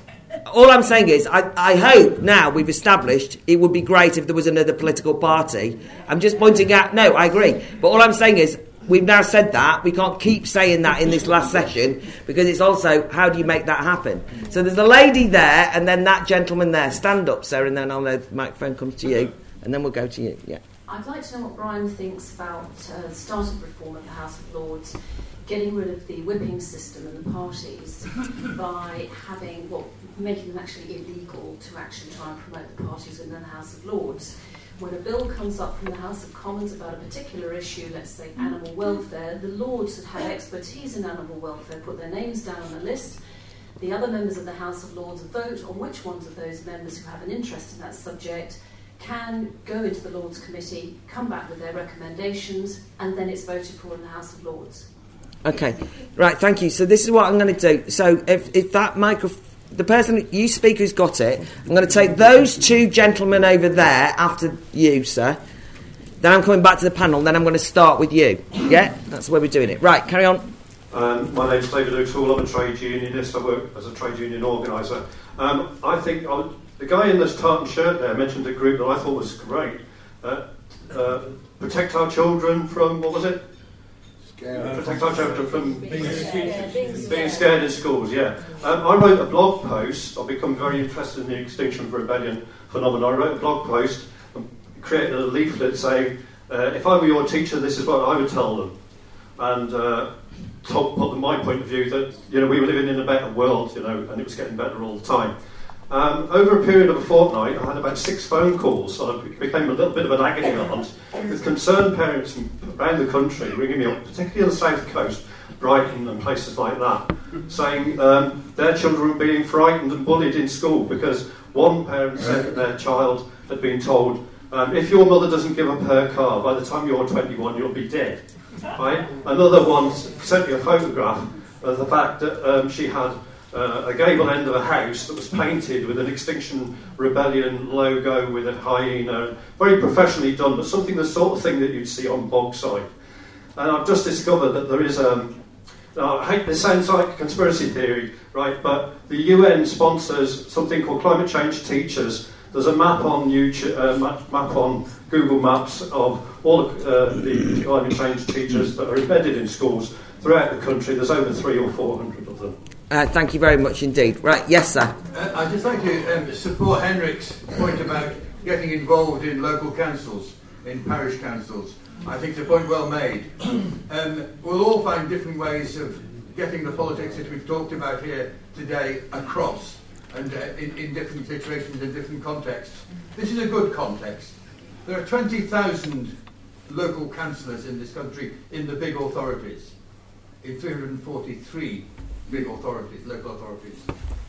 all I'm saying is, I, I hope now we've established it would be great if there was another political party. I'm just pointing out, no, I agree. But all I'm saying is, we've now said that. We can't keep saying that in this last session because it's also, how do you make that happen? So there's a lady there and then that gentleman there. Stand up, sir, and then I'll know the microphone comes to you and then we'll go to you. Yeah.
I'd like to know what Brian thinks about uh, the start of reform of the House of Lords, getting rid of the whipping system and the parties by having, well, making them actually illegal to actually try and promote the parties within the House of Lords.
When a bill comes up from the House of Commons about a particular issue, let's say animal welfare, the Lords that have expertise in animal welfare put their names down on a list. The other members of the House of Lords vote on which ones of those members who have an interest in that subject can go into the Lords Committee, come back with their recommendations, and then it's voted for in the House of Lords.
Okay, right, thank you. So this is what I'm going to do. So if, if that microphone, the person you speak who's got it, I'm going to take those two gentlemen over there after you, sir. Then I'm coming back to the panel. Then I'm going to start with you. Yeah, that's the way we're doing it. Right, carry on.
Um, my name's David O'Toole. I'm a trade unionist. I work as a trade union organiser. Um, I think I the guy in this tartan shirt there mentioned a group that I thought was great. Uh, uh, protect our children from what was it? Protect our children from being scared, being scared in schools. Yeah, um, I wrote a blog post. I've become very interested in the Extinction Rebellion phenomenon. I wrote a blog post and created a leaflet saying, uh, "If I were your teacher, this is what I would tell them." And uh, told, put my point of view that you know we were living in a better world, you know, and it was getting better all the time. Um, over a period of a fortnight, I had about six phone calls, so I became a little bit of an agony aunt with concerned parents from around the country ringing me up, particularly on the south coast, Brighton and places like that, saying um, their children were being frightened and bullied in school because one parent said that their child had been told, um, if your mother doesn't give up her car, by the time you're 21, you'll be dead. Right? Another one sent me a photograph of the fact that um, she had uh, a gable end of a house that was painted with an Extinction Rebellion logo with a hyena. Very professionally done, but something the sort of thing that you'd see on Bogside. And I've just discovered that there is um, now, I hate this sounds like conspiracy theory, right? But the UN sponsors something called Climate Change Teachers. There's a map on YouTube, uh, map, map on Google Maps of all uh, the climate change teachers that are embedded in schools throughout the country. There's over three or four hundred of them.
Uh, thank you very much indeed. Right, yes, sir.
Uh, I'd just like to um, support Henrik's point about getting involved in local councils, in parish councils. I think it's a point well made. Um, we'll all find different ways of getting the politics that we've talked about here today across and uh, in, in different situations and different contexts. This is a good context. There are 20,000 local councillors in this country in the big authorities, in 343 big authorities, local authorities.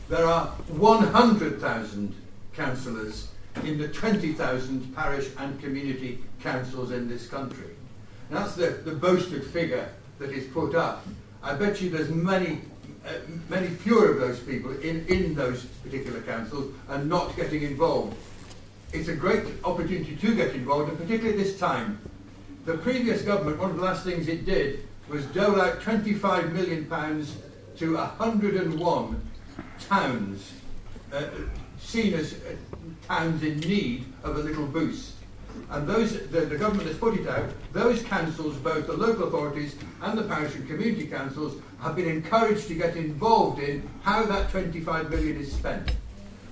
There are 100,000 councillors in the 20,000 parish and community councils in this country. And that's the, the boasted figure that is put up. I bet you there's many, uh, many fewer of those people in, in those particular councils and not getting involved. It's a great opportunity to get involved, and particularly this time. The previous government, one of the last things it did was dole out £25 million to 101 towns uh, seen as uh, towns in need of a little boost. And those, the, the, government has put it out, those councils, both the local authorities and the parish and community councils, have been encouraged to get involved in how that 25 million is spent.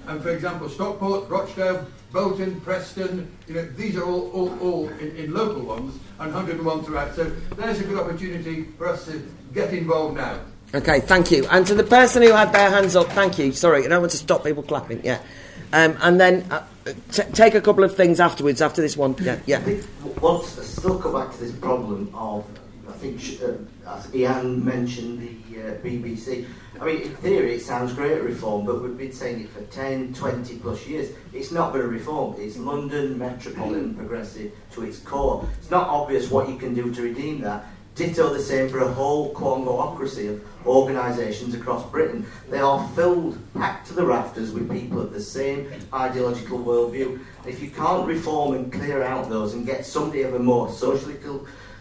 And for example, Stockport, Rochdale, Bolton, Preston, you know, these are all, all, all in, in local ones, and 101 throughout. So there's a good opportunity for us to get involved now.
Okay, thank you. And to the person who had their hands up, thank you. Sorry, I don't want to stop people clapping. Yeah. Um, and then uh, t- take a couple of things afterwards, after this one. Yeah. yeah. I
once, still come back to this problem of, I think, uh, as Ian mentioned, the uh, BBC. I mean, in theory, it sounds great reform, but we've been saying it for 10, 20 plus years. It's not going to reform. It's London metropolitan progressive to its core. It's not obvious what you can do to redeem that. Ditto the same for a whole quangocracy of organisations across Britain. They are filled, packed to the rafters with people of the same ideological worldview. If you can't reform and clear out those and get somebody of a more socially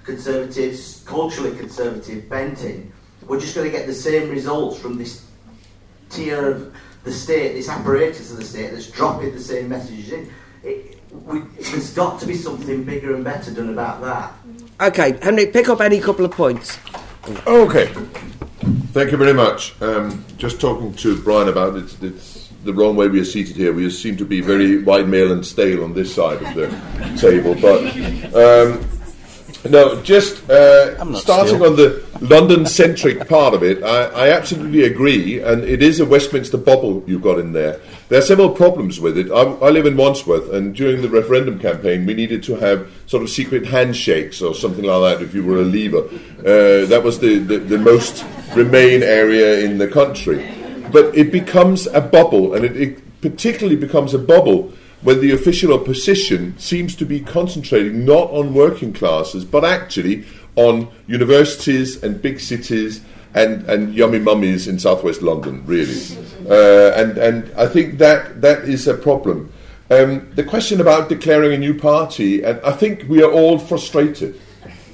conservative, culturally conservative bent in, we're just going to get the same results from this tier of the state, this apparatus of the state that's dropping the same messages in. It, we, there's got to be something bigger and better done about that.
Okay, Henry, pick up any couple of points.
Okay. Thank you very much. Um, just talking to Brian about it, it's the wrong way we are seated here. We seem to be very white male and stale on this side of the table. But um, No, just uh, starting
still.
on the London-centric part of it, I, I absolutely agree, and it is a Westminster bubble you've got in there. There are several problems with it. I, I live in Wandsworth, and during the referendum campaign, we needed to have sort of secret handshakes or something like that if you were a Leaver. Uh, that was the, the, the most Remain area in the country. But it becomes a bubble, and it, it particularly becomes a bubble when the official opposition seems to be concentrating not on working classes, but actually on universities and big cities and, and yummy mummies in southwest London, really. Uh, and, and I think that, that is a problem. Um, the question about declaring a new party, and I think we are all frustrated.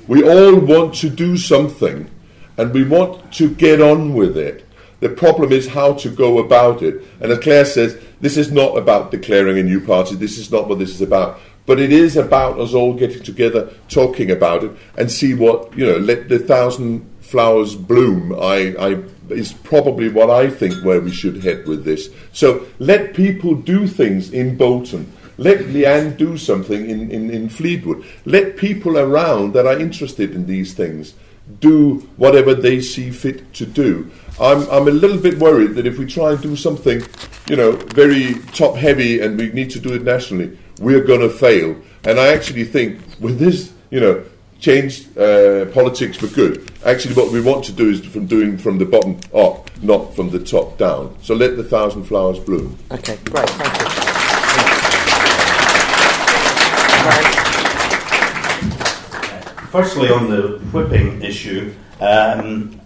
We all want to do something, and we want to get on with it. The problem is how to go about it. And as Claire says, this is not about declaring a new party. This is not what this is about. But it is about us all getting together, talking about it, and see what you know. Let the thousand flowers bloom. I, I is probably what I think where we should head with this. So let people do things in Bolton. Let Leanne do something in, in, in Fleetwood. Let people around that are interested in these things do whatever they see fit to do. I'm, I'm a little bit worried that if we try and do something, you know, very top heavy and we need to do it nationally, we're going to fail. And I actually think with this, you know, change uh, politics for good. Actually, what we want to do is from doing from the bottom up, not from the top down. So let the thousand flowers bloom.
Okay, great, thank you. Right.
Firstly, on the whipping issue, um,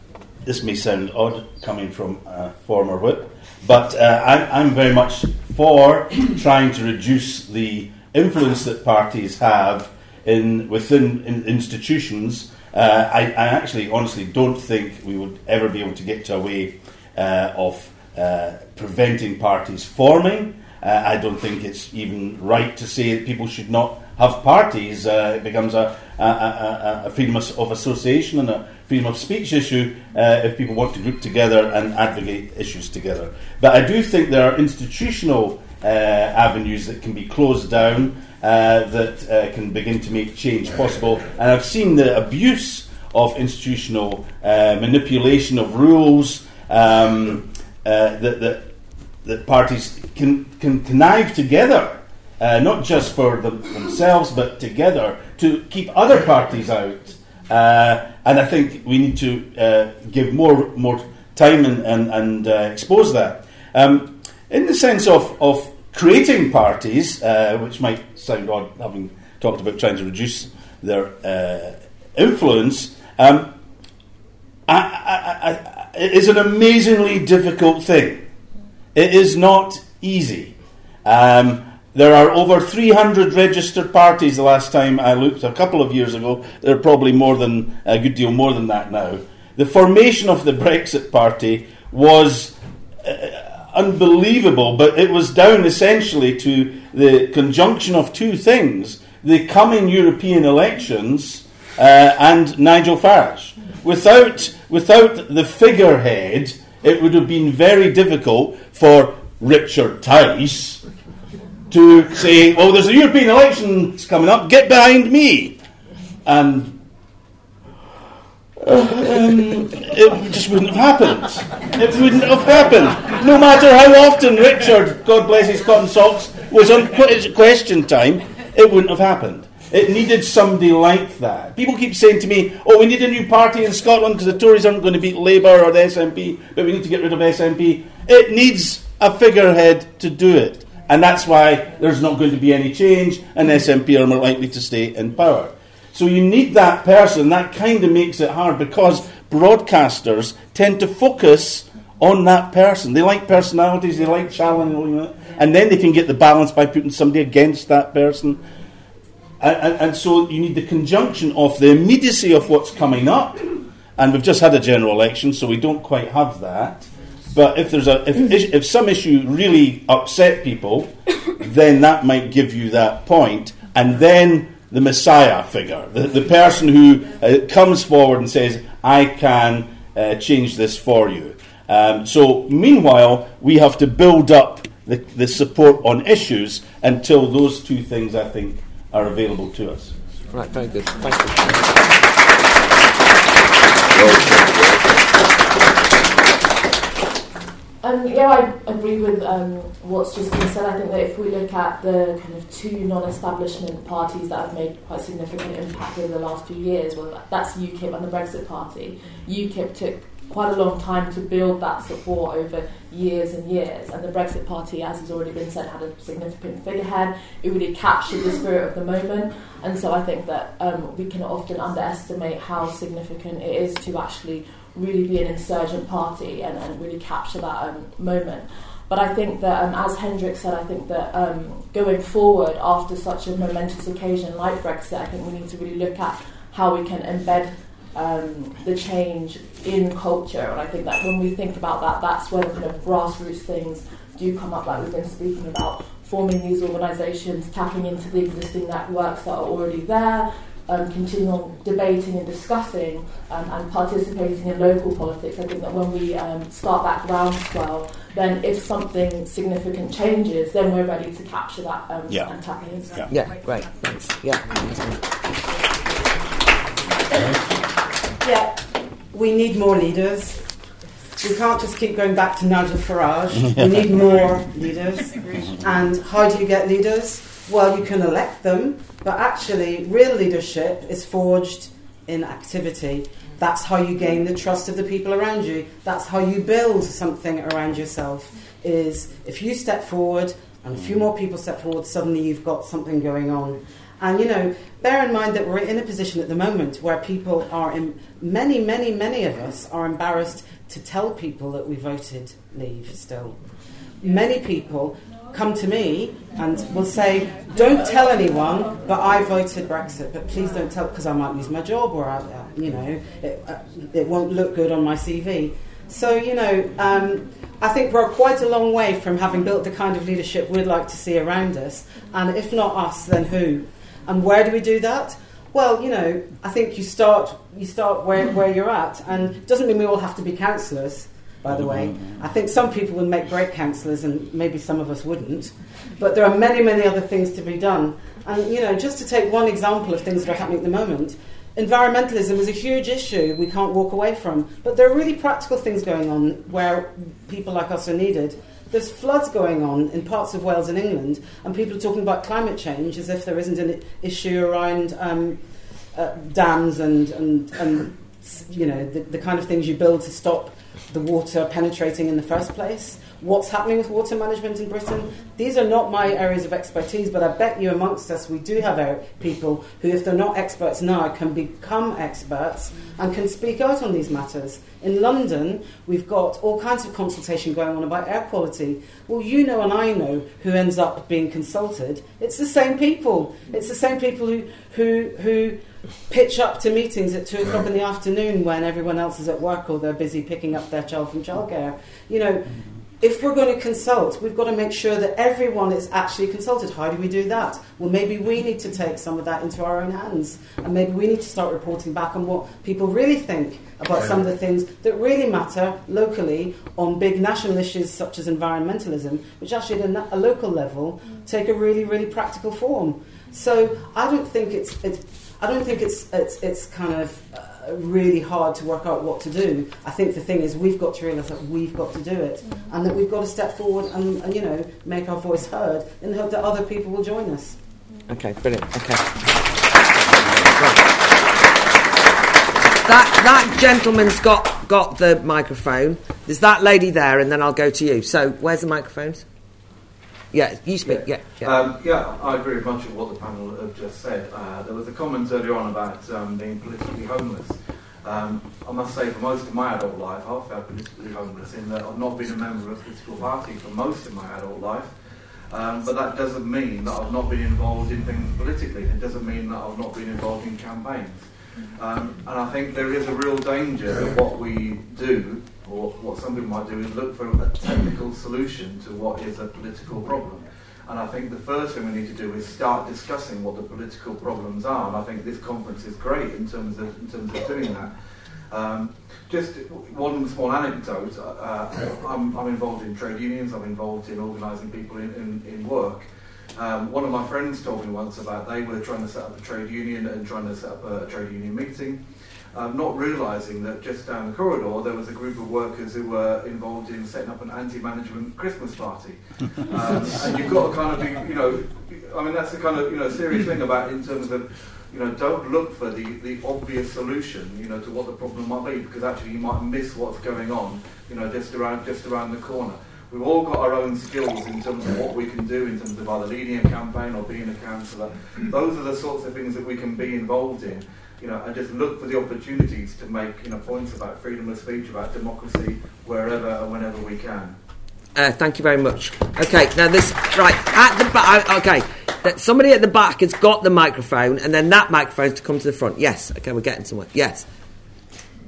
this may sound odd coming from a former whip, but uh, I, I'm very much for trying to reduce the influence that parties have in within in institutions. Uh, I, I actually, honestly, don't think we would ever be able to get to a way uh, of uh, preventing parties forming. Uh, I don't think it's even right to say that people should not have parties. Uh, it becomes a, a, a, a freedom of, association and a freedom of speech issue uh, if people want to group together and advocate issues together. But I do think there are institutional avenues that can be closed down uh, that uh, can begin to make change possible. And I've seen the abuse of institutional uh, manipulation of rules um, uh, that, that that parties can, can connive together, uh, not just for them, themselves, but together to keep other parties out. Uh, and I think we need to give more more time and, and, and expose that. Um, in the sense of, of creating parties, uh, which might sound odd having talked about trying to reduce their uh, influence, um, I, I, I, is an amazingly difficult thing. It is not easy. Um, there are over 300 registered parties the last time I looked, a couple of years ago. There are probably more than a good deal more than that now. The formation of the Brexit Party was uh, unbelievable, but it was down essentially to the conjunction of two things the coming European elections uh, and Nigel Farage. Without, without the figurehead, it would have been very difficult for Richard Tice to say, "Oh, there's a European elections coming up. Get behind me," and um, it just wouldn't have happened. It wouldn't have happened. No matter how often Richard, God bless his cotton socks, was on question time, it wouldn't have happened. It needed somebody like that. People keep saying to me, oh, we need a new party in Scotland because the Tories aren't going to beat Labour or the SNP, but we need to get rid of SNP. It needs a figurehead to do it. And that's why there's not going to be any change, and SNP are more likely to stay in power. So you need that person. That kind of makes it hard because broadcasters tend to focus on that person. They like personalities, they like challenging and then they can get the balance by putting somebody against that person. And, and, and, so you need the conjunction of the immediacy of what's coming up, and we've just had a general election, so we don't quite have that. But if there's a if, if some issue really upset people, then that might give you that point, and then the Messiah figure, the, the person who uh, comes forward and says, "I can uh, change this for you." Um, so meanwhile, we have to build up the, the support on issues until those two things, I think, are available to us.
Right, very good. Thank
Um, yeah, I agree with um, what's just been said. I think that if we look at the kind of two non-establishment parties that have made quite significant impact over the last few years, well, that's UKIP and the Brexit Party. UKIP took quite a long time to build that support over years and years, and the Brexit Party, as has already been said, had a significant figurehead. It really captured the spirit of the moment, and so I think that um, we can often underestimate how significant it is to actually really be an insurgent party and, and really capture that um, moment. But I think that, um, as Henrik said, I think that um, going forward after such a momentous occasion like Brexit, I think we need to really look at how we can embed um, the change in culture. And I think that when we think about that, that's where the kind of grassroots things do come up, like we've been speaking about, forming these organisations, tapping into the existing networks that are already there, um, continue debating and discussing um, and participating in local politics. I think that when we um, start that groundswell, then if something significant changes, then we're ready to capture that um,
Yeah.
and tap into that.
Yeah, great. Thanks. Yeah.
Yeah, we need more leaders. We can't just keep going back to Nigel Farage. We need more leaders. And how do you get leaders? Well, you can elect them, but actually, real leadership is forged in activity. That's how you gain the trust of the people around you. That's how you build something around yourself. Is if you step forward and a few more people step forward, suddenly you've got something going on. And you know, bear in mind that we're in a position at the moment where people are, in, many, many, many of us are embarrassed to tell people that we voted Leave. Still, many people come to me and will say, "Don't tell anyone, but I voted Brexit. But please don't tell because I might lose my job or I, uh, you know, it, uh, it won't look good on my CV." So you know, um, I think we're quite a long way from having built the kind of leadership we'd like to see around us. And if not us, then who? And where do we do that? Well, you know, I think you start you start where, where you're at, and it doesn't mean we all have to be councillors. By the way, I think some people would make great councillors, and maybe some of us wouldn't. But there are many, many other things to be done. And you know, just to take one example of things that are happening at the moment, environmentalism is a huge issue we can't walk away from. But there are really practical things going on where people like us are needed. There's floods going on in parts of Wales and England, and people are talking about climate change as if there isn't an issue around um, uh, dams and, and, and you know the, the kind of things you build to stop the water penetrating in the first place. What's happening with water management in Britain? These are not my areas of expertise, but I bet you amongst us we do have people who, if they're not experts now, can become experts and can speak out on these matters. In London, we've got all kinds of consultation going on about air quality. Well, you know and I know who ends up being consulted. It's the same people. It's the same people who, who, who pitch up to meetings at two o'clock in the afternoon when everyone else is at work or they're busy picking up their child from childcare. You know, if we're going to consult, we've got to make sure that everyone is actually consulted. How do we do that? Well, maybe we need to take some of that into our own hands, and maybe we need to start reporting back on what people really think about some of the things that really matter locally on big national issues such as environmentalism, which actually at a, a local level take a really, really practical form. So I don't think it's, it's I don't think it's it's, it's kind of uh, really hard to work out what to do. I think the thing is we've got to realise that we've got to do it, mm. and that we've got to step forward and, and you know make our voice heard in the hope that other people will join us. Mm.
Okay, brilliant. Okay. That that gentleman's got got the microphone. There's that lady there, and then I'll go to you. So, where's the microphones? Yeah, you speak. Yeah, yeah.
Um, yeah, I agree with much of what the panel have just said. Uh, there was a comment earlier on about um, being politically homeless. Um, I must say, for most of my adult life, I've felt politically homeless in that I've not been a member of a political party for most of my adult life. Um, but that doesn't mean that I've not been involved in things politically. It doesn't mean that I've not been involved in campaigns. Um, and I think there is a real danger that what we do, or what some people might do, is look for a technical solution to what is a political problem. And I think the first thing we need to do is start discussing what the political problems are. And I think this conference is great in terms of, in terms of doing that. Um, just one small anecdote. Uh, I'm, I'm involved in trade unions. I'm involved in organising people in, in, in work. Um, one of my friends told me once about they were trying to set up a trade union and trying to set up a trade union meeting, um, not realising that just down the corridor there was a group of workers who were involved in setting up an anti-management Christmas party. Um, and you've got to kind of be, you know, I mean that's the kind of you know serious thing about in terms of you know, don't look for the, the obvious solution, you know, to what the problem might be, because actually you might miss what's going on, you know, just around just around the corner. We've all got our own skills in terms of what we can do in terms of either leading a campaign or being a councillor. Those are the sorts of things that we can be involved in, you know, and just look for the opportunities to make, you know, points about freedom of speech, about democracy, wherever and whenever we can.
Uh, thank you very much. Okay, now this right at the back. Okay, that somebody at the back has got the microphone, and then that microphone to come to the front. Yes. Okay, we're getting somewhere. Yes.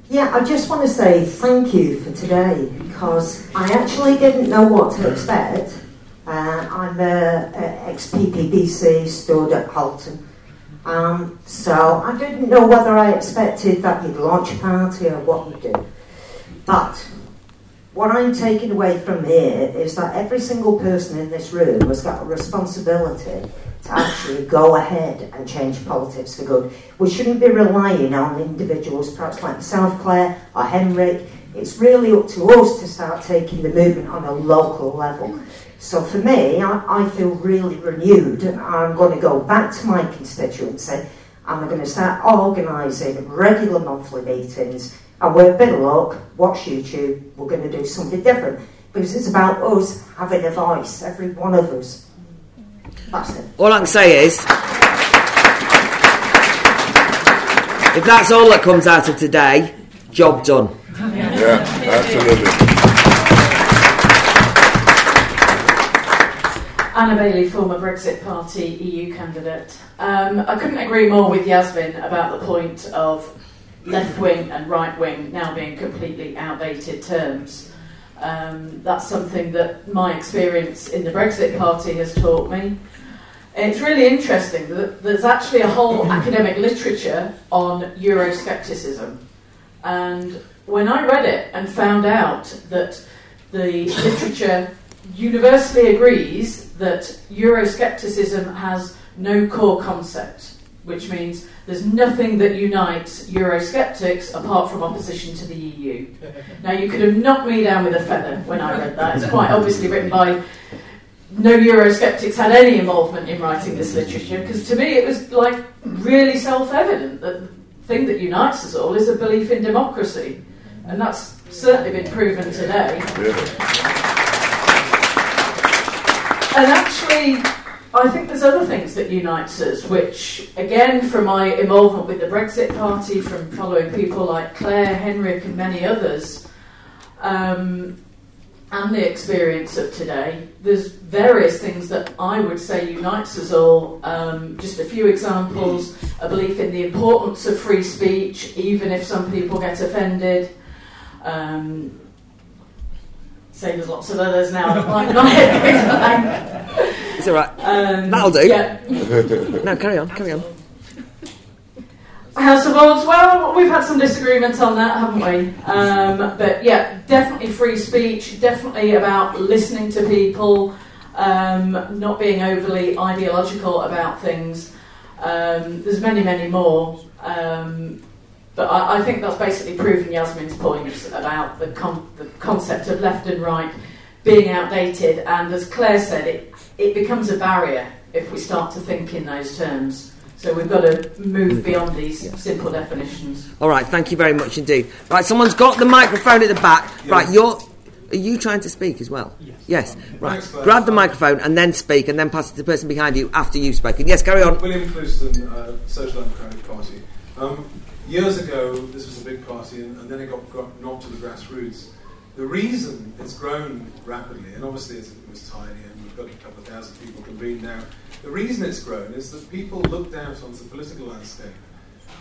Yeah, I just want to say thank you for today because I actually didn't know what to expect. Uh, I'm a, a ex PPC stood at Halton, um, so I didn't know whether I expected that you'd launch a party or what you'd do. But what I'm taking away from here is that every single person in this room has got a responsibility to actually go ahead and change politics for good. We shouldn't be relying on individuals, perhaps like myself, Claire, or Henrik. It's really up to us to start taking the movement on a local level. So for me, I, I feel really renewed. I'm going to go back to my constituency and I'm going to start organising regular monthly meetings and with a bit of luck, watch YouTube, we're going to do something different. Because it's about us having a voice, every one of us. That's it.
All I can say is, if that's all that comes out of today, job done.
Yeah, absolutely.
Anna Bailey, former Brexit Party EU candidate. Um, I couldn't agree more with Yasmin about the point of left wing and right wing now being completely outdated terms. Um, that's something that my experience in the Brexit Party has taught me. It's really interesting that there's actually a whole academic literature on Euroscepticism. And when I read it and found out that the literature universally agrees that Euroscepticism has no core concept, which means there's nothing that unites Eurosceptics apart from opposition to the EU. Now, you could have knocked me down with a feather when I read that. It's quite obviously written by no Eurosceptics had any involvement in writing this literature, because to me it was like really self evident that the thing that unites us all is a belief in democracy. And that's certainly been proven today. And actually, I think there's other things that unites us, which, again, from my involvement with the Brexit Party, from following people like Claire, Henrik, and many others, um, and the experience of today, there's various things that I would say unites us all. Um, just a few examples a belief in the importance of free speech, even if some people get offended. Um, say there's lots of others now. head
It's all right.
Um,
That'll do.
yeah.
no, carry on, carry on.
House of Lords, well, we've had some disagreements on that, haven't we? Um, but yeah, definitely free speech, definitely about listening to people, um, not being overly ideological about things. Um, there's many, many more. Um, but I, I think that's basically proven Yasmin's point about the, con- the concept of left and right being outdated. And as Claire said, it, it becomes a barrier if we start to think in those terms. So we've got to move beyond these simple definitions.
All right, thank you very much indeed. Right, someone's got the microphone at the back. Right, you're. Are you trying to speak as well? Yes. Yes. Right.
Thanks,
Grab the microphone and then speak, and then pass it to the person behind you after you've spoken. Yes, carry on.
William Clouston, uh, Social Democratic Party. Um, years ago, this was a big party, and, and then it got, got knocked to the grassroots. The reason it's grown rapidly, and obviously it was tiny, and we've got a couple of thousand people convened now. The reason it's grown is that people looked out onto the political landscape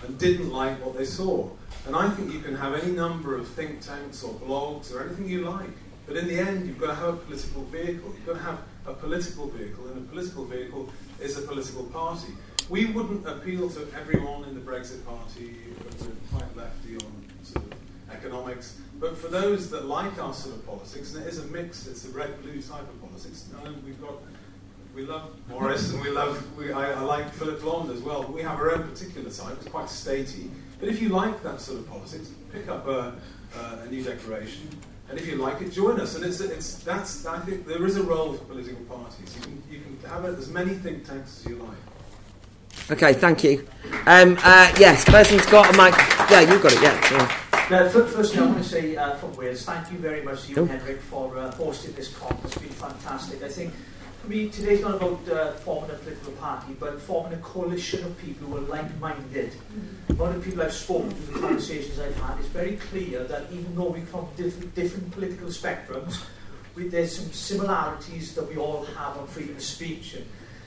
and didn't like what they saw. And I think you can have any number of think tanks or blogs or anything you like, but in the end, you've got to have a political vehicle. You've got to have a political vehicle, and a political vehicle is a political party. We wouldn't appeal to everyone in the Brexit Party, we're quite lefty on sort of economics, but for those that like our sort of politics, and it is a mix, it's a red blue type of politics, we've got we love Morris and we love, we, I, I like Philip Blond as well, we have our own particular type, it's quite statey. But if you like that sort of politics, pick up a, a new declaration, and if you like it, join us. And it's, it's, that's, I think there is a role for political parties. You can, you can have as many think tanks as you like.
Okay, thank you. Um, uh, yes, person's got a mic. Yeah, you've got it. Yeah. yeah.
Uh, firstly, I want to say uh, from Wales, thank you very much to you, and Henrik, for uh, hosting this con. It's been fantastic. I think for me, today's not about uh, forming a political party, but forming a coalition of people who are like-minded. A lot of people I've spoken to, the conversations I've had, it's very clear that even though we come from different, different political spectrums, we, there's some similarities that we all have on freedom of speech and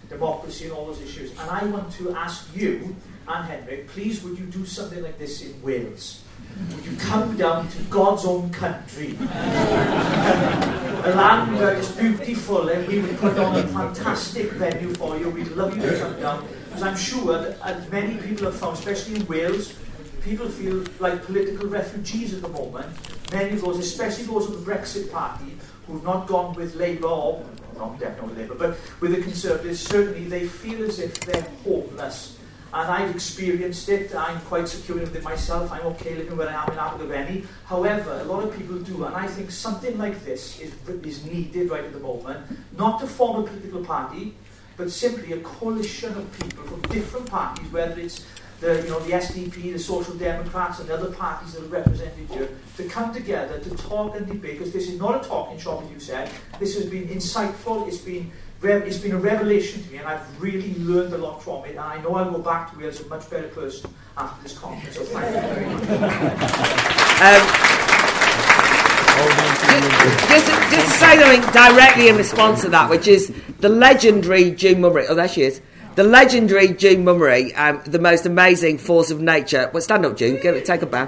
democracy and all those issues. And I want to ask you and Henrik, please would you do something like this in Wales? Would you come down to God's own country? a land where it's beautiful and we would put on a fantastic venue for you. We'd love you to come down. Because I'm sure that many people have found, especially in Wales, people feel like political refugees at the moment. Many of those, especially those of the Brexit Party, who've not gone with Labour or not definitely Labour, but with the Conservatives, certainly they feel as if they're homeless and I've experienced it. I'm quite secure with it myself. I'm okay living where I am in Abergavenny. However, a lot of people do, and I think something like this is, is needed right at the moment, not to form a political party, but simply a coalition of people from different parties, whether it's the, you know, the SDP, the Social Democrats, and other parties that are represented here, to come together to talk and debate, because this is not a talking shop, as you said. This has been insightful, it's been it's been a revelation to me, and I've really learned a lot from it. And I know I'll go back to Wales a much better person after this conference. So thank you very much.
Um, just, just to say something directly in response to that, which is the legendary June Mummery. Oh, there she is. The legendary June Mummery, um, the most amazing force of nature. Well, stand up, June. Give it, take a bow.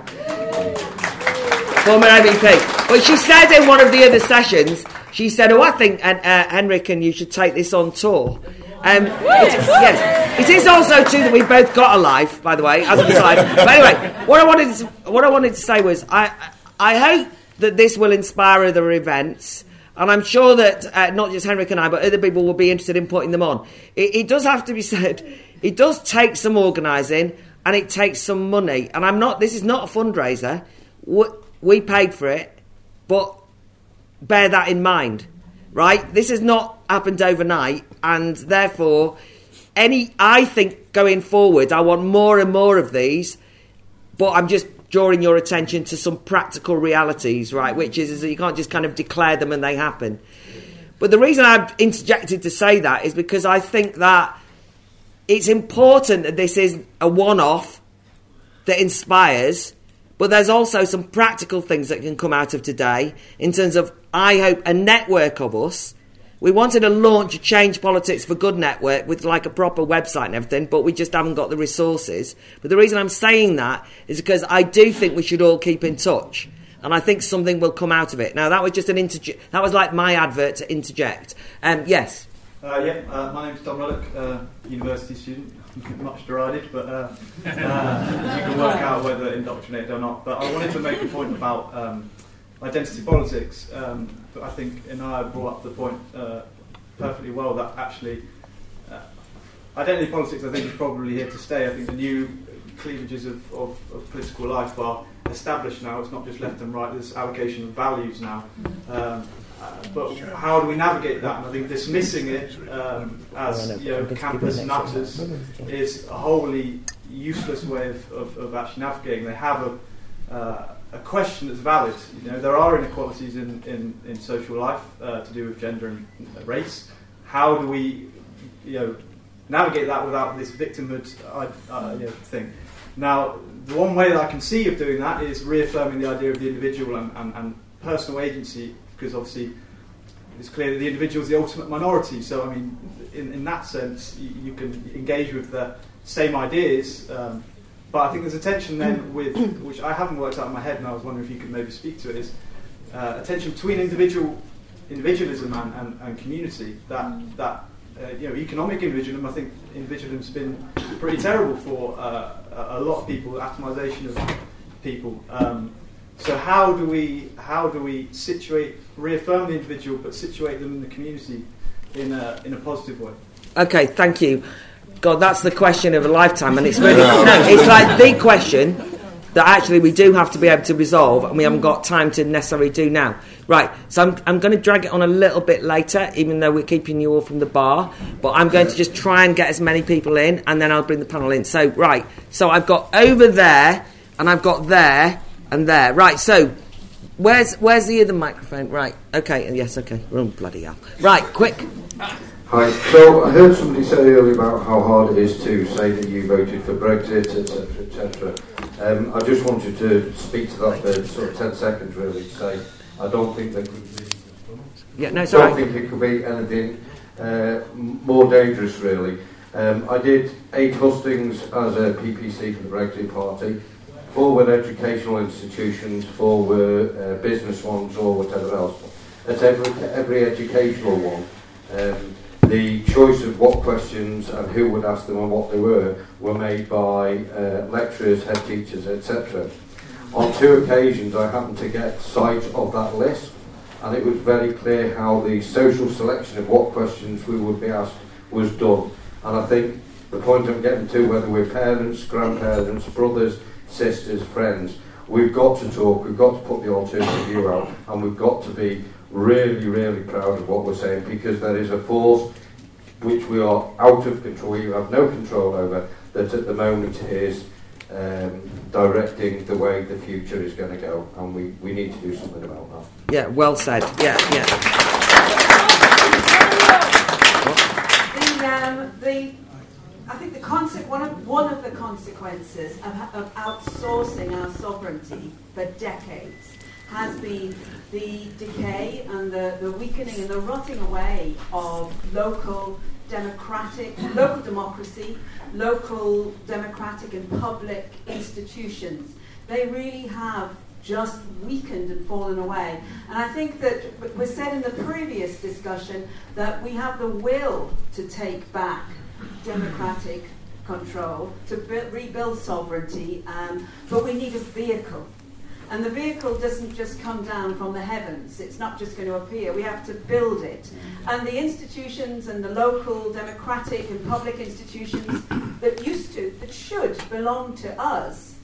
Former MEP. Well, she said in one of the other sessions she said, "Oh, I think uh, uh, Henrik and you should take this on tour." Um, it, yes, it is also true that we both got a life, by the way, as a side. But anyway, what I wanted to, what I wanted to say was, I I hope that this will inspire other events. And I'm sure that uh, not just Henrik and I, but other people will be interested in putting them on. It, it does have to be said, it does take some organising and it takes some money. And I'm not, this is not a fundraiser. We, we paid for it, but bear that in mind, right? This has not happened overnight, and therefore, any I think going forward, I want more and more of these, but I'm just drawing your attention to some practical realities, right? Which is, is that you can't just kind of declare them and they happen. But the reason I've interjected to say that is because I think that it's important that this is a one off that inspires, but there's also some practical things that can come out of today in terms of I hope, a network of us. We wanted to launch a Change Politics for Good network with like a proper website and everything, but we just haven't got the resources. But the reason I'm saying that is because I do think we should all keep in touch. And I think something will come out of it. Now, that was just an interject. That was like my advert to interject. Um, yes.
Uh, yeah, uh, my name's Tom Ruddock, uh, university student. Much derided, but uh, uh, you can work out whether indoctrinated or not. But I wanted to make a point about um, identity politics, um, but I think Inaya brought up the point uh, perfectly well that actually uh, identity politics, I think, is probably here to stay. I think the new cleavages of, of, of, political life are established now. It's not just left and right, there's allocation of values now. Um, uh, but how do we navigate that? And I think dismissing it um, as you know, campus nutters is a wholly useless way of, of, of actually navigating. They have a uh, a question that's valid. You know, there are inequalities in, in, in social life uh, to do with gender and race. How do we, you know, navigate that without this victimhood uh, uh, you know, thing? Now, the one way that I can see of doing that is reaffirming the idea of the individual and, and, and personal agency, because obviously it's clear that the individual is the ultimate minority. So, I mean, in, in that sense, you, you can engage with the same ideas. Um, but I think there's a tension then with, which I haven't worked out in my head, and I was wondering if you could maybe speak to it, is uh, a tension between individual individualism and, and, and community. That that uh, you know, economic individualism. I think individualism's been pretty terrible for uh, a lot of people. Atomization of people. Um, so how do we how do we situate reaffirm the individual but situate them in the community in a, in a positive way.
Okay, thank you. God, that's the question of a lifetime, and it's really no, it's like the question that actually we do have to be able to resolve, and we haven't got time to necessarily do now. Right, so I'm, I'm going to drag it on a little bit later, even though we're keeping you all from the bar. But I'm going to just try and get as many people in, and then I'll bring the panel in. So, right, so I've got over there, and I've got there, and there. Right, so where's where's the other microphone? Right, okay, yes, okay. Oh, bloody hell. Right, quick.
Hi. So I heard somebody say earlier about how hard it is to say that you voted for Brexit, etc., etc. Um, I just wanted to speak to that for sort of 10 seconds, really, to say I don't think there could be.
Yeah, no,
I don't think it could be anything uh, more dangerous, really. Um, I did eight hustings as a PPC for the Brexit Party. Four were educational institutions, four were uh, business ones, or whatever else. At every, every educational one, um, the choice of what questions and who would ask them and what they were were made by uh, lecturers, head teachers, etc. On two occasions, I happened to get sight of that list, and it was very clear how the social selection of what questions we would be asked was done. And I think the point I'm getting to, whether we're parents, grandparents, brothers, sisters, friends, we've got to talk, we've got to put the alternative view out, and we've got to be really, really proud of what we're saying because there is a force which we are out of control, we have no control over, that at the moment is um, directing the way the future is going to go, and we, we need to do something about that.
Yeah, well said. Yeah, yeah.
The, um, the, I think the conse- one, of, one of the consequences of, of outsourcing our sovereignty for decades has been the decay and the, the weakening and the rotting away of local democratic, local democracy, local democratic and public institutions. They really have just weakened and fallen away. And I think that we said in the previous discussion that we have the will to take back democratic control, to bu- rebuild sovereignty, um, but we need a vehicle. And the vehicle doesn't just come down from the heavens. It's not just going to appear. We have to build it. And the institutions and the local democratic and public institutions that used to, that should belong to us,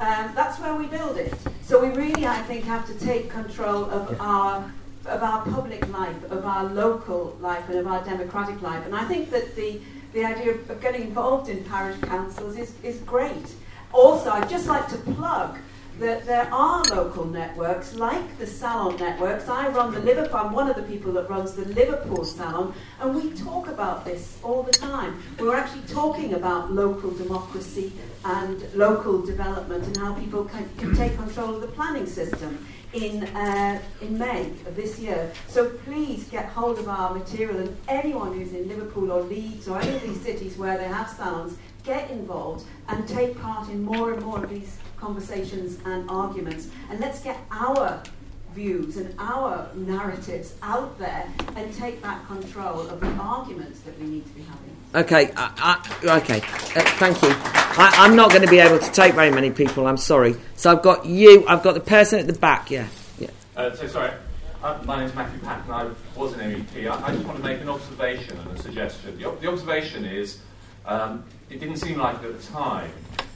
um, that's where we build it. So we really, I think, have to take control of our of our public life, of our local life, and of our democratic life. And I think that the the idea of, of getting involved in parish councils is, is great. Also, I'd just like to plug that there are local networks like the Salon networks. I run the Liverpool, I'm one of the people that runs the Liverpool Salon, and we talk about this all the time. We're actually talking about local democracy and local development and how people can, can take control of the planning system in, uh, in May of this year. So please get hold of our material and anyone who's in Liverpool or Leeds or any of these cities where they have salons, get involved and take part in more and more of these conversations and arguments. And let's get our views and our narratives out there and take back control of the arguments that we need to be having.
Okay, I, I, okay. Uh, thank you. I, I'm not going to be able to take very many people. I'm sorry. So I've got you. I've got the person at the back. Yeah, yeah.
Uh, so sorry, uh, my name is Matthew Patten. I was an MEP. I, I just want to make an observation and a suggestion. The, the observation is, um, it didn't seem like it at the time,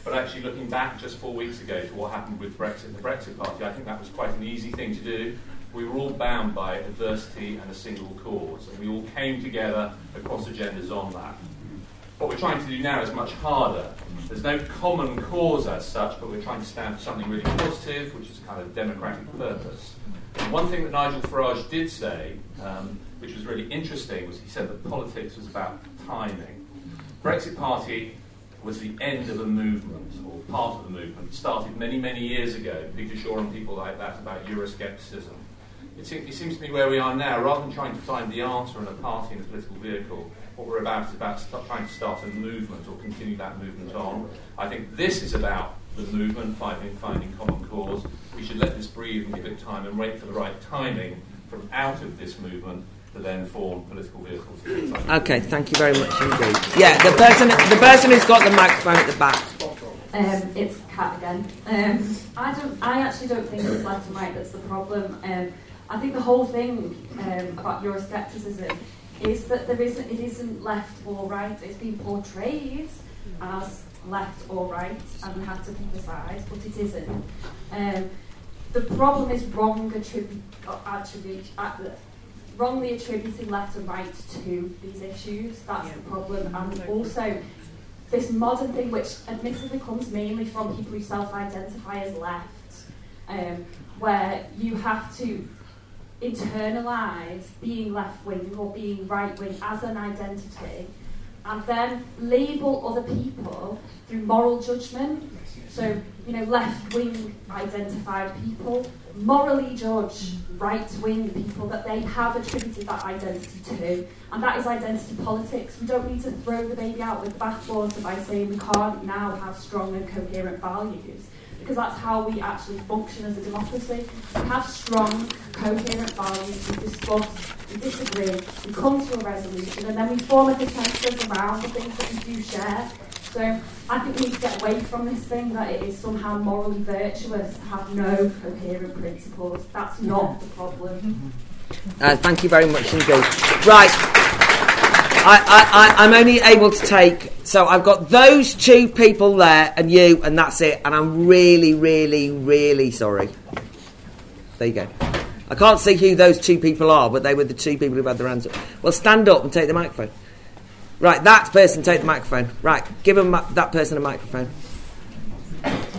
but actually looking back just four weeks ago to what happened with Brexit and the Brexit Party, I think that was quite an easy thing to do. We were all bound by adversity and a single cause, and we all came together across agendas on that. What we're trying to do now is much harder. There's no common cause as such, but we're trying to stand for something really positive, which is kind of democratic purpose. And one thing that Nigel Farage did say, um, which was really interesting, was he said that politics was about timing. Brexit Party was the end of a movement, or part of the movement, started many, many years ago. Peter Shore and people like that about Euroscepticism. It, it seems to me where we are now, rather than trying to find the answer in a party and a political vehicle, what we're about is about trying to start a movement or continue that movement on. I think this is about the movement, finding, finding common cause. We should let this breathe and give it time and wait for the right timing from out of this movement to then form political vehicles.
Okay, thank you very much indeed. Yeah, the person, the person who's got the microphone at the back.
Um, it's Kat again. Um, I don't. I actually don't think it's left and right that's the problem. Um, I think the whole thing um, about Euroscepticism is that there isn't, it isn't left or right. It's been portrayed as left or right, and we have to pick a side, but it isn't. Um, the problem is wrong attribute, uh, attribute, uh, wrongly attributing left and right to these issues. That's the problem, and also this modern thing, which admittedly comes mainly from people who self-identify as left, um, where you have to internalise being left wing or being right wing as an identity and then label other people through moral judgment. So, you know, left wing identified people morally judge right wing people that they have attributed that identity to, and that is identity politics. We don't need to throw the baby out with the bathwater by saying we can't now have strong and coherent values because that's how we actually function as a democracy. We have strong, coherent values, we discuss, we disagree, we come to a resolution, and then we form a consensus around the things that we do share. So I think we need to get away from this thing that it is somehow morally virtuous to have no coherent principles. That's not the problem.
Uh, thank you very much indeed. Right. I, I, I'm only able to take. So I've got those two people there and you, and that's it. And I'm really, really, really sorry. There you go. I can't see who those two people are, but they were the two people who had their hands up. Well, stand up and take the microphone. Right, that person take the microphone. Right, give them that person a microphone.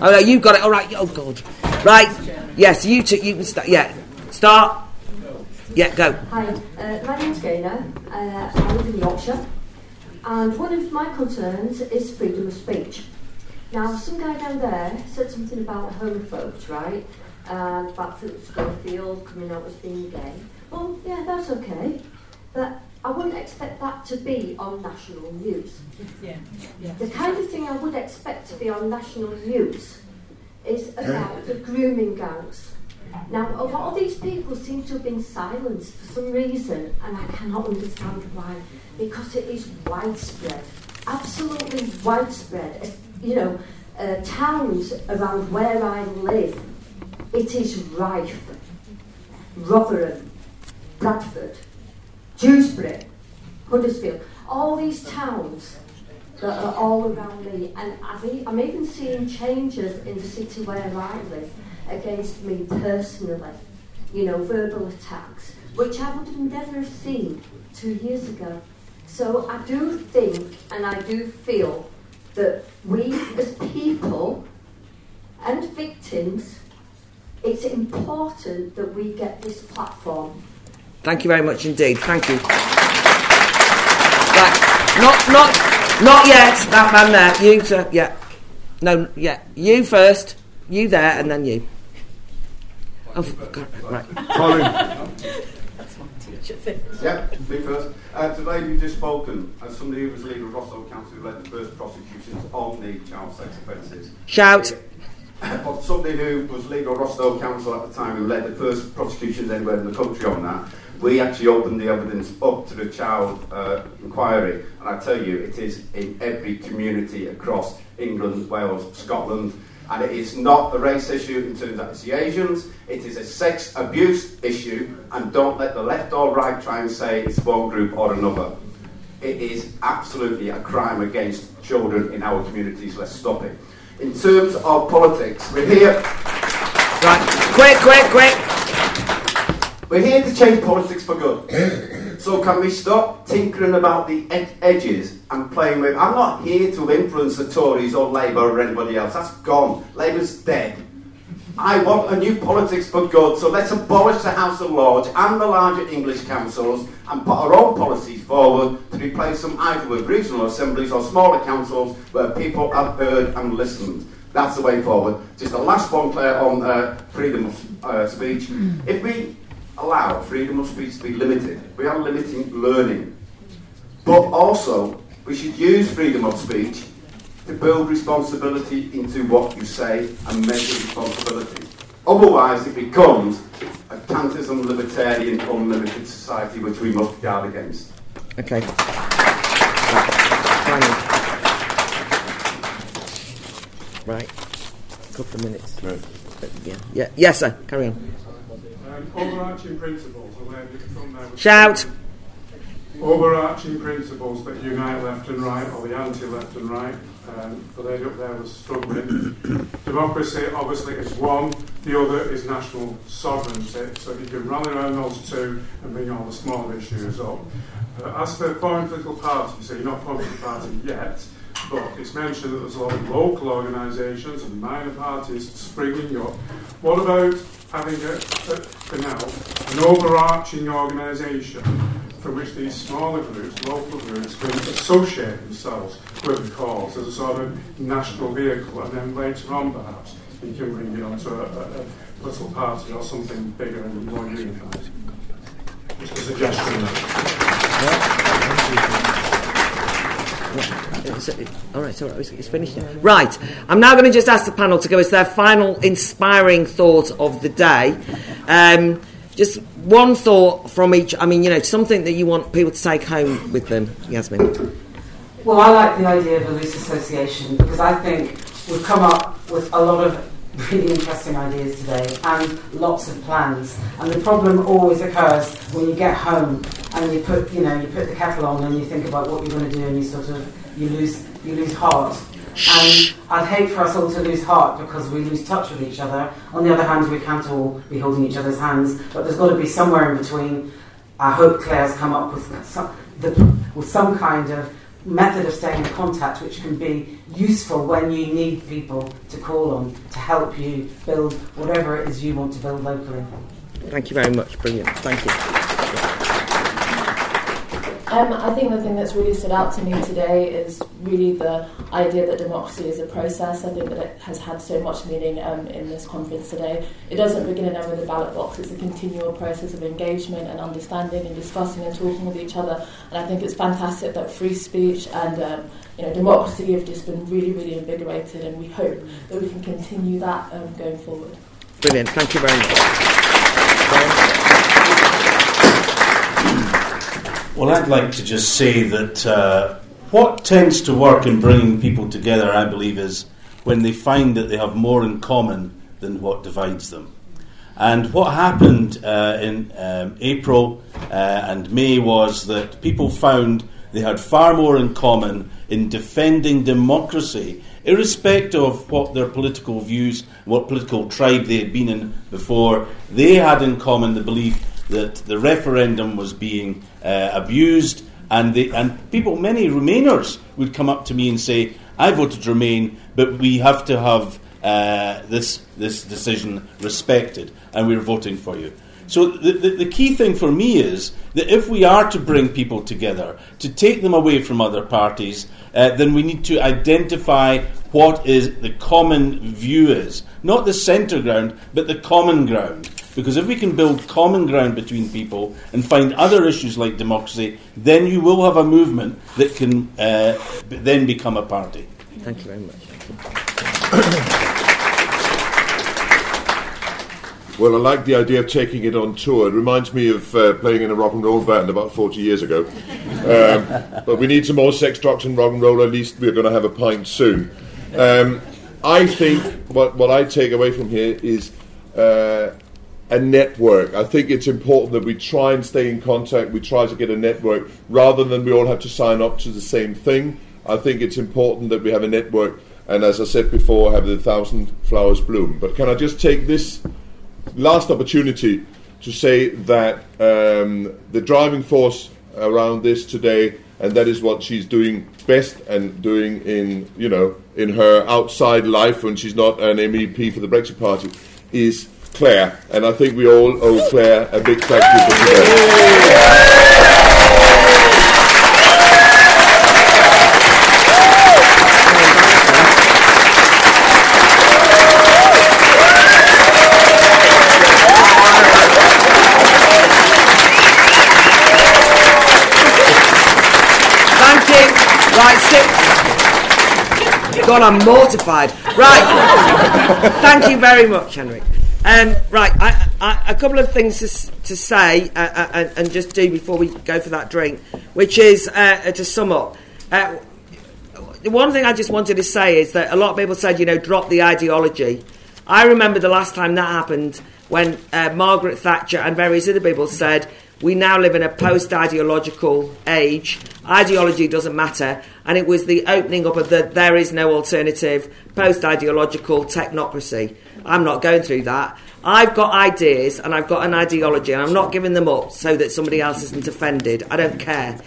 Oh no, you've got it. All right. Oh God. Right. Yes, you two. You can start. Yeah. Start. Yeah, go.
Hi, uh, my name's Gaynor. Uh, I live in Yorkshire. And one of my concerns is freedom of speech. Now, some guy down there said something about homophobes, right? And about Philip Schofield coming out as being gay. Well, yeah, that's okay. But I wouldn't expect that to be on national news.
Yeah. yeah.
The kind of thing I would expect to be on national news is about the grooming gangs. Now, a lot of these people seem to have been silenced for some reason, and I cannot understand why. Because it is widespread, absolutely widespread. You know, uh, towns around where I live, it is rife. Rotherham, Bradford, Dewsbury, Huddersfield, all these towns that are all around me, and I've I'm even seeing changes in the city where I live against me personally. You know, verbal attacks, which I would have never seen two years ago. So I do think and I do feel that we as people and victims, it's important that we get this platform.
Thank you very much indeed. Thank you. Right. Not, not, not yet. That man there. You, sir. Yeah. No. Yeah. You first. You there, and then you. Oh, God, right.
Colin.
thing.
Yeah, me first. Uh, today you've just spoken as somebody who was leader of Rochdale Council who led the first prosecutions on the child sex offences.
Shout.
But somebody who was leader of Rochdale Council at the time who led the first prosecutions anywhere in the country on that, we actually opened the evidence up to the child uh, inquiry. And I tell you, it is in every community across England, Wales, Scotland. And it is not a race issue in terms of the Asians, it is a sex abuse issue. And don't let the left or right try and say it's one group or another. It is absolutely a crime against children in our communities. Let's stop it. In terms of politics, we're here.
Right, quick, quick, quick.
We're here to change politics for good. so can we stop tinkering about the ed- edges and playing with? I'm not here to influence the Tories or Labour or anybody else. That's gone. Labour's dead. I want a new politics for good. So let's abolish the House of Lords and the larger English councils and put our own policies forward to replace them either with regional assemblies or smaller councils where people are heard and listened. That's the way forward. Just the last one, Claire, on uh, freedom of uh, speech. If we allow freedom of speech to be limited, we are limiting learning. But also, we should use freedom of speech to build responsibility into what you say and measure responsibility. Otherwise, it becomes a tantism libertarian, unlimited society which we must guard against.
Okay. Right. A Couple of minutes. Right. Yeah. Yeah. Yes, sir. Carry on.
Overarching principles, are where we from there.
Shout.
overarching principles that unite left and right, or the anti-left and right. Um, the lady up there was struggling. Democracy, obviously, is one. The other is national sovereignty. So if you can rally around those two and bring all the small issues up. Uh, as for foreign political parties, so you're not a foreign political party yet, but it's mentioned that there's a lot of local organisations and minor parties springing up. What about having, a, a, now, an overarching organisation for which these smaller groups, local groups, can associate themselves with the cause as a sort of national vehicle, and then later on, perhaps, you can bring it onto a, a, a little party or something bigger and more unified. Just a suggestion.
All right, so it's finished. Now. Right, I'm now going to just ask the panel to give us their final inspiring thought of the day. Um, just one thought from each. I mean, you know, something that you want people to take home with them, Yasmin.
Well, I like the idea of a loose association because I think we've come up with a lot of really interesting ideas today and lots of plans. And the problem always occurs when you get home and you put, you know, you put the kettle on and you think about what you're going to do and you sort of you lose you lose heart. And I'd hate for us all to lose heart because we lose touch with each other. On the other hand, we can't all be holding each other's hands, but there's got to be somewhere in between. I hope Claire's come up with some, the, with some kind of method of staying in contact which can be useful when you need people to call on to help you build whatever it is you want to build locally.
Thank you very much. Brilliant. Thank you.
Um, I think the thing that's really stood out to me today is really the idea that democracy is a process. I think that it has had so much meaning um, in this conference today. It doesn't begin and end with a ballot box. It's a continual process of engagement and understanding and discussing and talking with each other. And I think it's fantastic that free speech and um, you know democracy have just been really, really invigorated. And we hope that we can continue that um, going forward.
Brilliant. Thank you very much.
Well, I'd like to just say that uh, what tends to work in bringing people together, I believe, is when they find that they have more in common than what divides them. And what happened uh, in um, April uh, and May was that people found they had far more in common in defending democracy, irrespective of what their political views, what political tribe they had been in before. They had in common the belief that the referendum was being uh, abused, and they, and people, many Remainers, would come up to me and say, "I voted Remain, but we have to have uh, this this decision respected, and we're voting for you." So the, the, the, key thing for me is that if we are to bring people together, to take them away from other parties, uh, then we need to identify what is the common view is, not the centre ground, but the common ground. Because if we can build common ground between people and find other issues like democracy, then you will have a movement that can uh, then become a party.
Thank you very much.
Well, I like the idea of taking it on tour. It reminds me of uh, playing in a rock and roll band about 40 years ago. Um, but we need some more sex, drugs, and rock and roll. At least we're going to have a pint soon. Um, I think what, what I take away from here is uh, a network. I think it's important that we try and stay in contact. We try to get a network rather than we all have to sign up to the same thing. I think it's important that we have a network. And as I said before, have the thousand flowers bloom. But can I just take this last opportunity to say that um, the driving force around this today, and that is what she's doing best and doing in you know in her outside life when she's not an MEP for the Brexit Party, is Claire, and I think we all owe Claire a big thank you for today.
Thank you. Right, sit. God, I'm mortified. Right. Thank you very much, Henrik. Um, right, I, I, a couple of things to, to say uh, uh, and, just do before we go for that drink, which is uh, to sum up. Uh, the one thing I just wanted to say is that a lot of people said, you know, drop the ideology. I remember the last time that happened when uh, Margaret Thatcher and various other people said, we now live in a post ideological age. Ideology doesn't matter. And it was the opening up of the there is no alternative post ideological technocracy. I'm not going through that. I've got ideas and I've got an ideology and I'm not giving them up so that somebody else isn't offended. I don't care.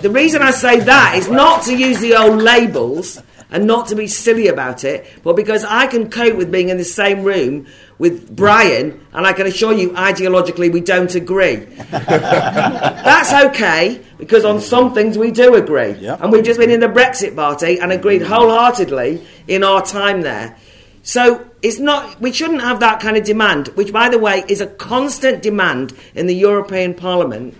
The reason I say that is not to use the old labels and not to be silly about it, but because I can cope with being in the same room with Brian, and I can assure you, ideologically, we don't agree. That's okay, because on some things we do agree. And we've just been in the Brexit party and agreed wholeheartedly in our time there. So it's not, we shouldn't have that kind of demand, which, by the way, is a constant demand in the European Parliament,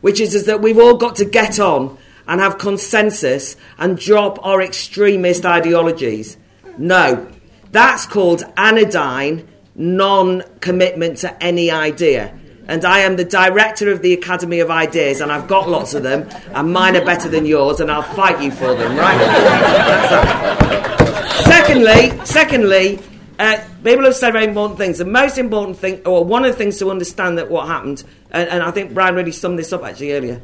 which is, is that we've all got to get on and have consensus and drop our extremist ideologies. No, that's called anodyne non commitment to any idea. And I am the director of the Academy of Ideas, and I've got lots of them, and mine are better than yours, and I'll fight you for them, right? secondly, secondly, uh, people have said very important things. The most important thing, or one of the things to understand that what happened, and, and I think Brian really summed this up actually earlier.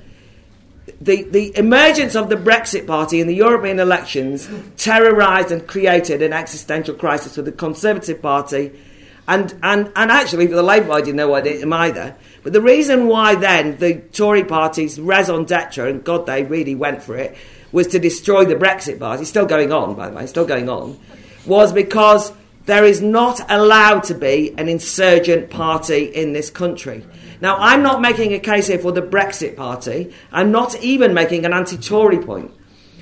The, the emergence of the Brexit Party in the European elections terrorised and created an existential crisis for the Conservative Party and, and, and actually for the Labour Party what it either. But the reason why then the Tory party's raison d'etre, and God, they really went for it, was to destroy the Brexit party, it's still going on, by the way, still going on, was because there is not allowed to be an insurgent party in this country. Now, I'm not making a case here for the Brexit party. I'm not even making an anti Tory point.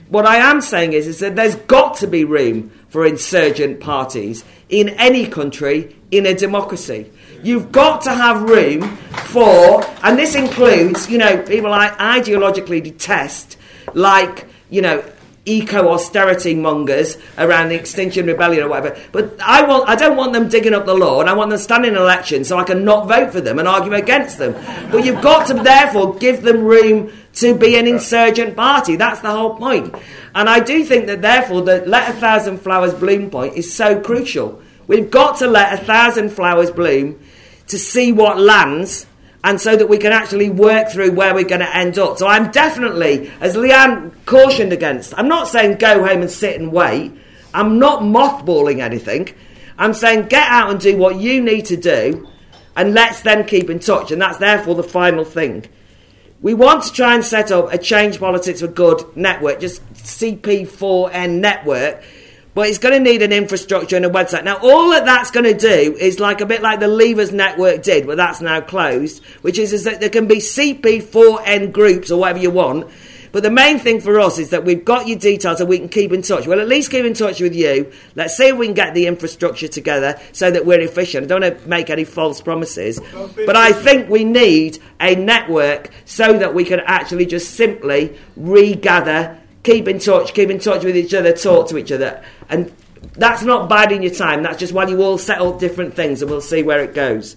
What I am saying is, is that there's got to be room for insurgent parties in any country in a democracy. You've got to have room for, and this includes, you know, people I ideologically detest, like, you know, eco austerity mongers around the Extinction Rebellion or whatever. But I want I don't want them digging up the law and I want them standing in elections so I can not vote for them and argue against them. But you've got to therefore give them room to be an insurgent party. That's the whole point. And I do think that therefore the let a thousand flowers bloom point is so crucial. We've got to let a thousand flowers bloom to see what lands and so that we can actually work through where we're going to end up. So I'm definitely, as Leanne cautioned against, I'm not saying go home and sit and wait. I'm not mothballing anything. I'm saying get out and do what you need to do, and let's then keep in touch. And that's therefore the final thing. We want to try and set up a Change Politics for Good network, just CP4N network, but it's going to need an infrastructure and a website. Now, all that that's going to do is like a bit like the Levers Network did, but that's now closed, which is, is that there can be CP4N groups or whatever you want. But the main thing for us is that we've got your details and we can keep in touch. We'll at least keep in touch with you. Let's see if we can get the infrastructure together so that we're efficient. I don't want to make any false promises. But I think we need a network so that we can actually just simply regather keep in touch, keep in touch with each other, talk to each other. And that's not biding your time, that's just while you all settle different things and we'll see where it goes.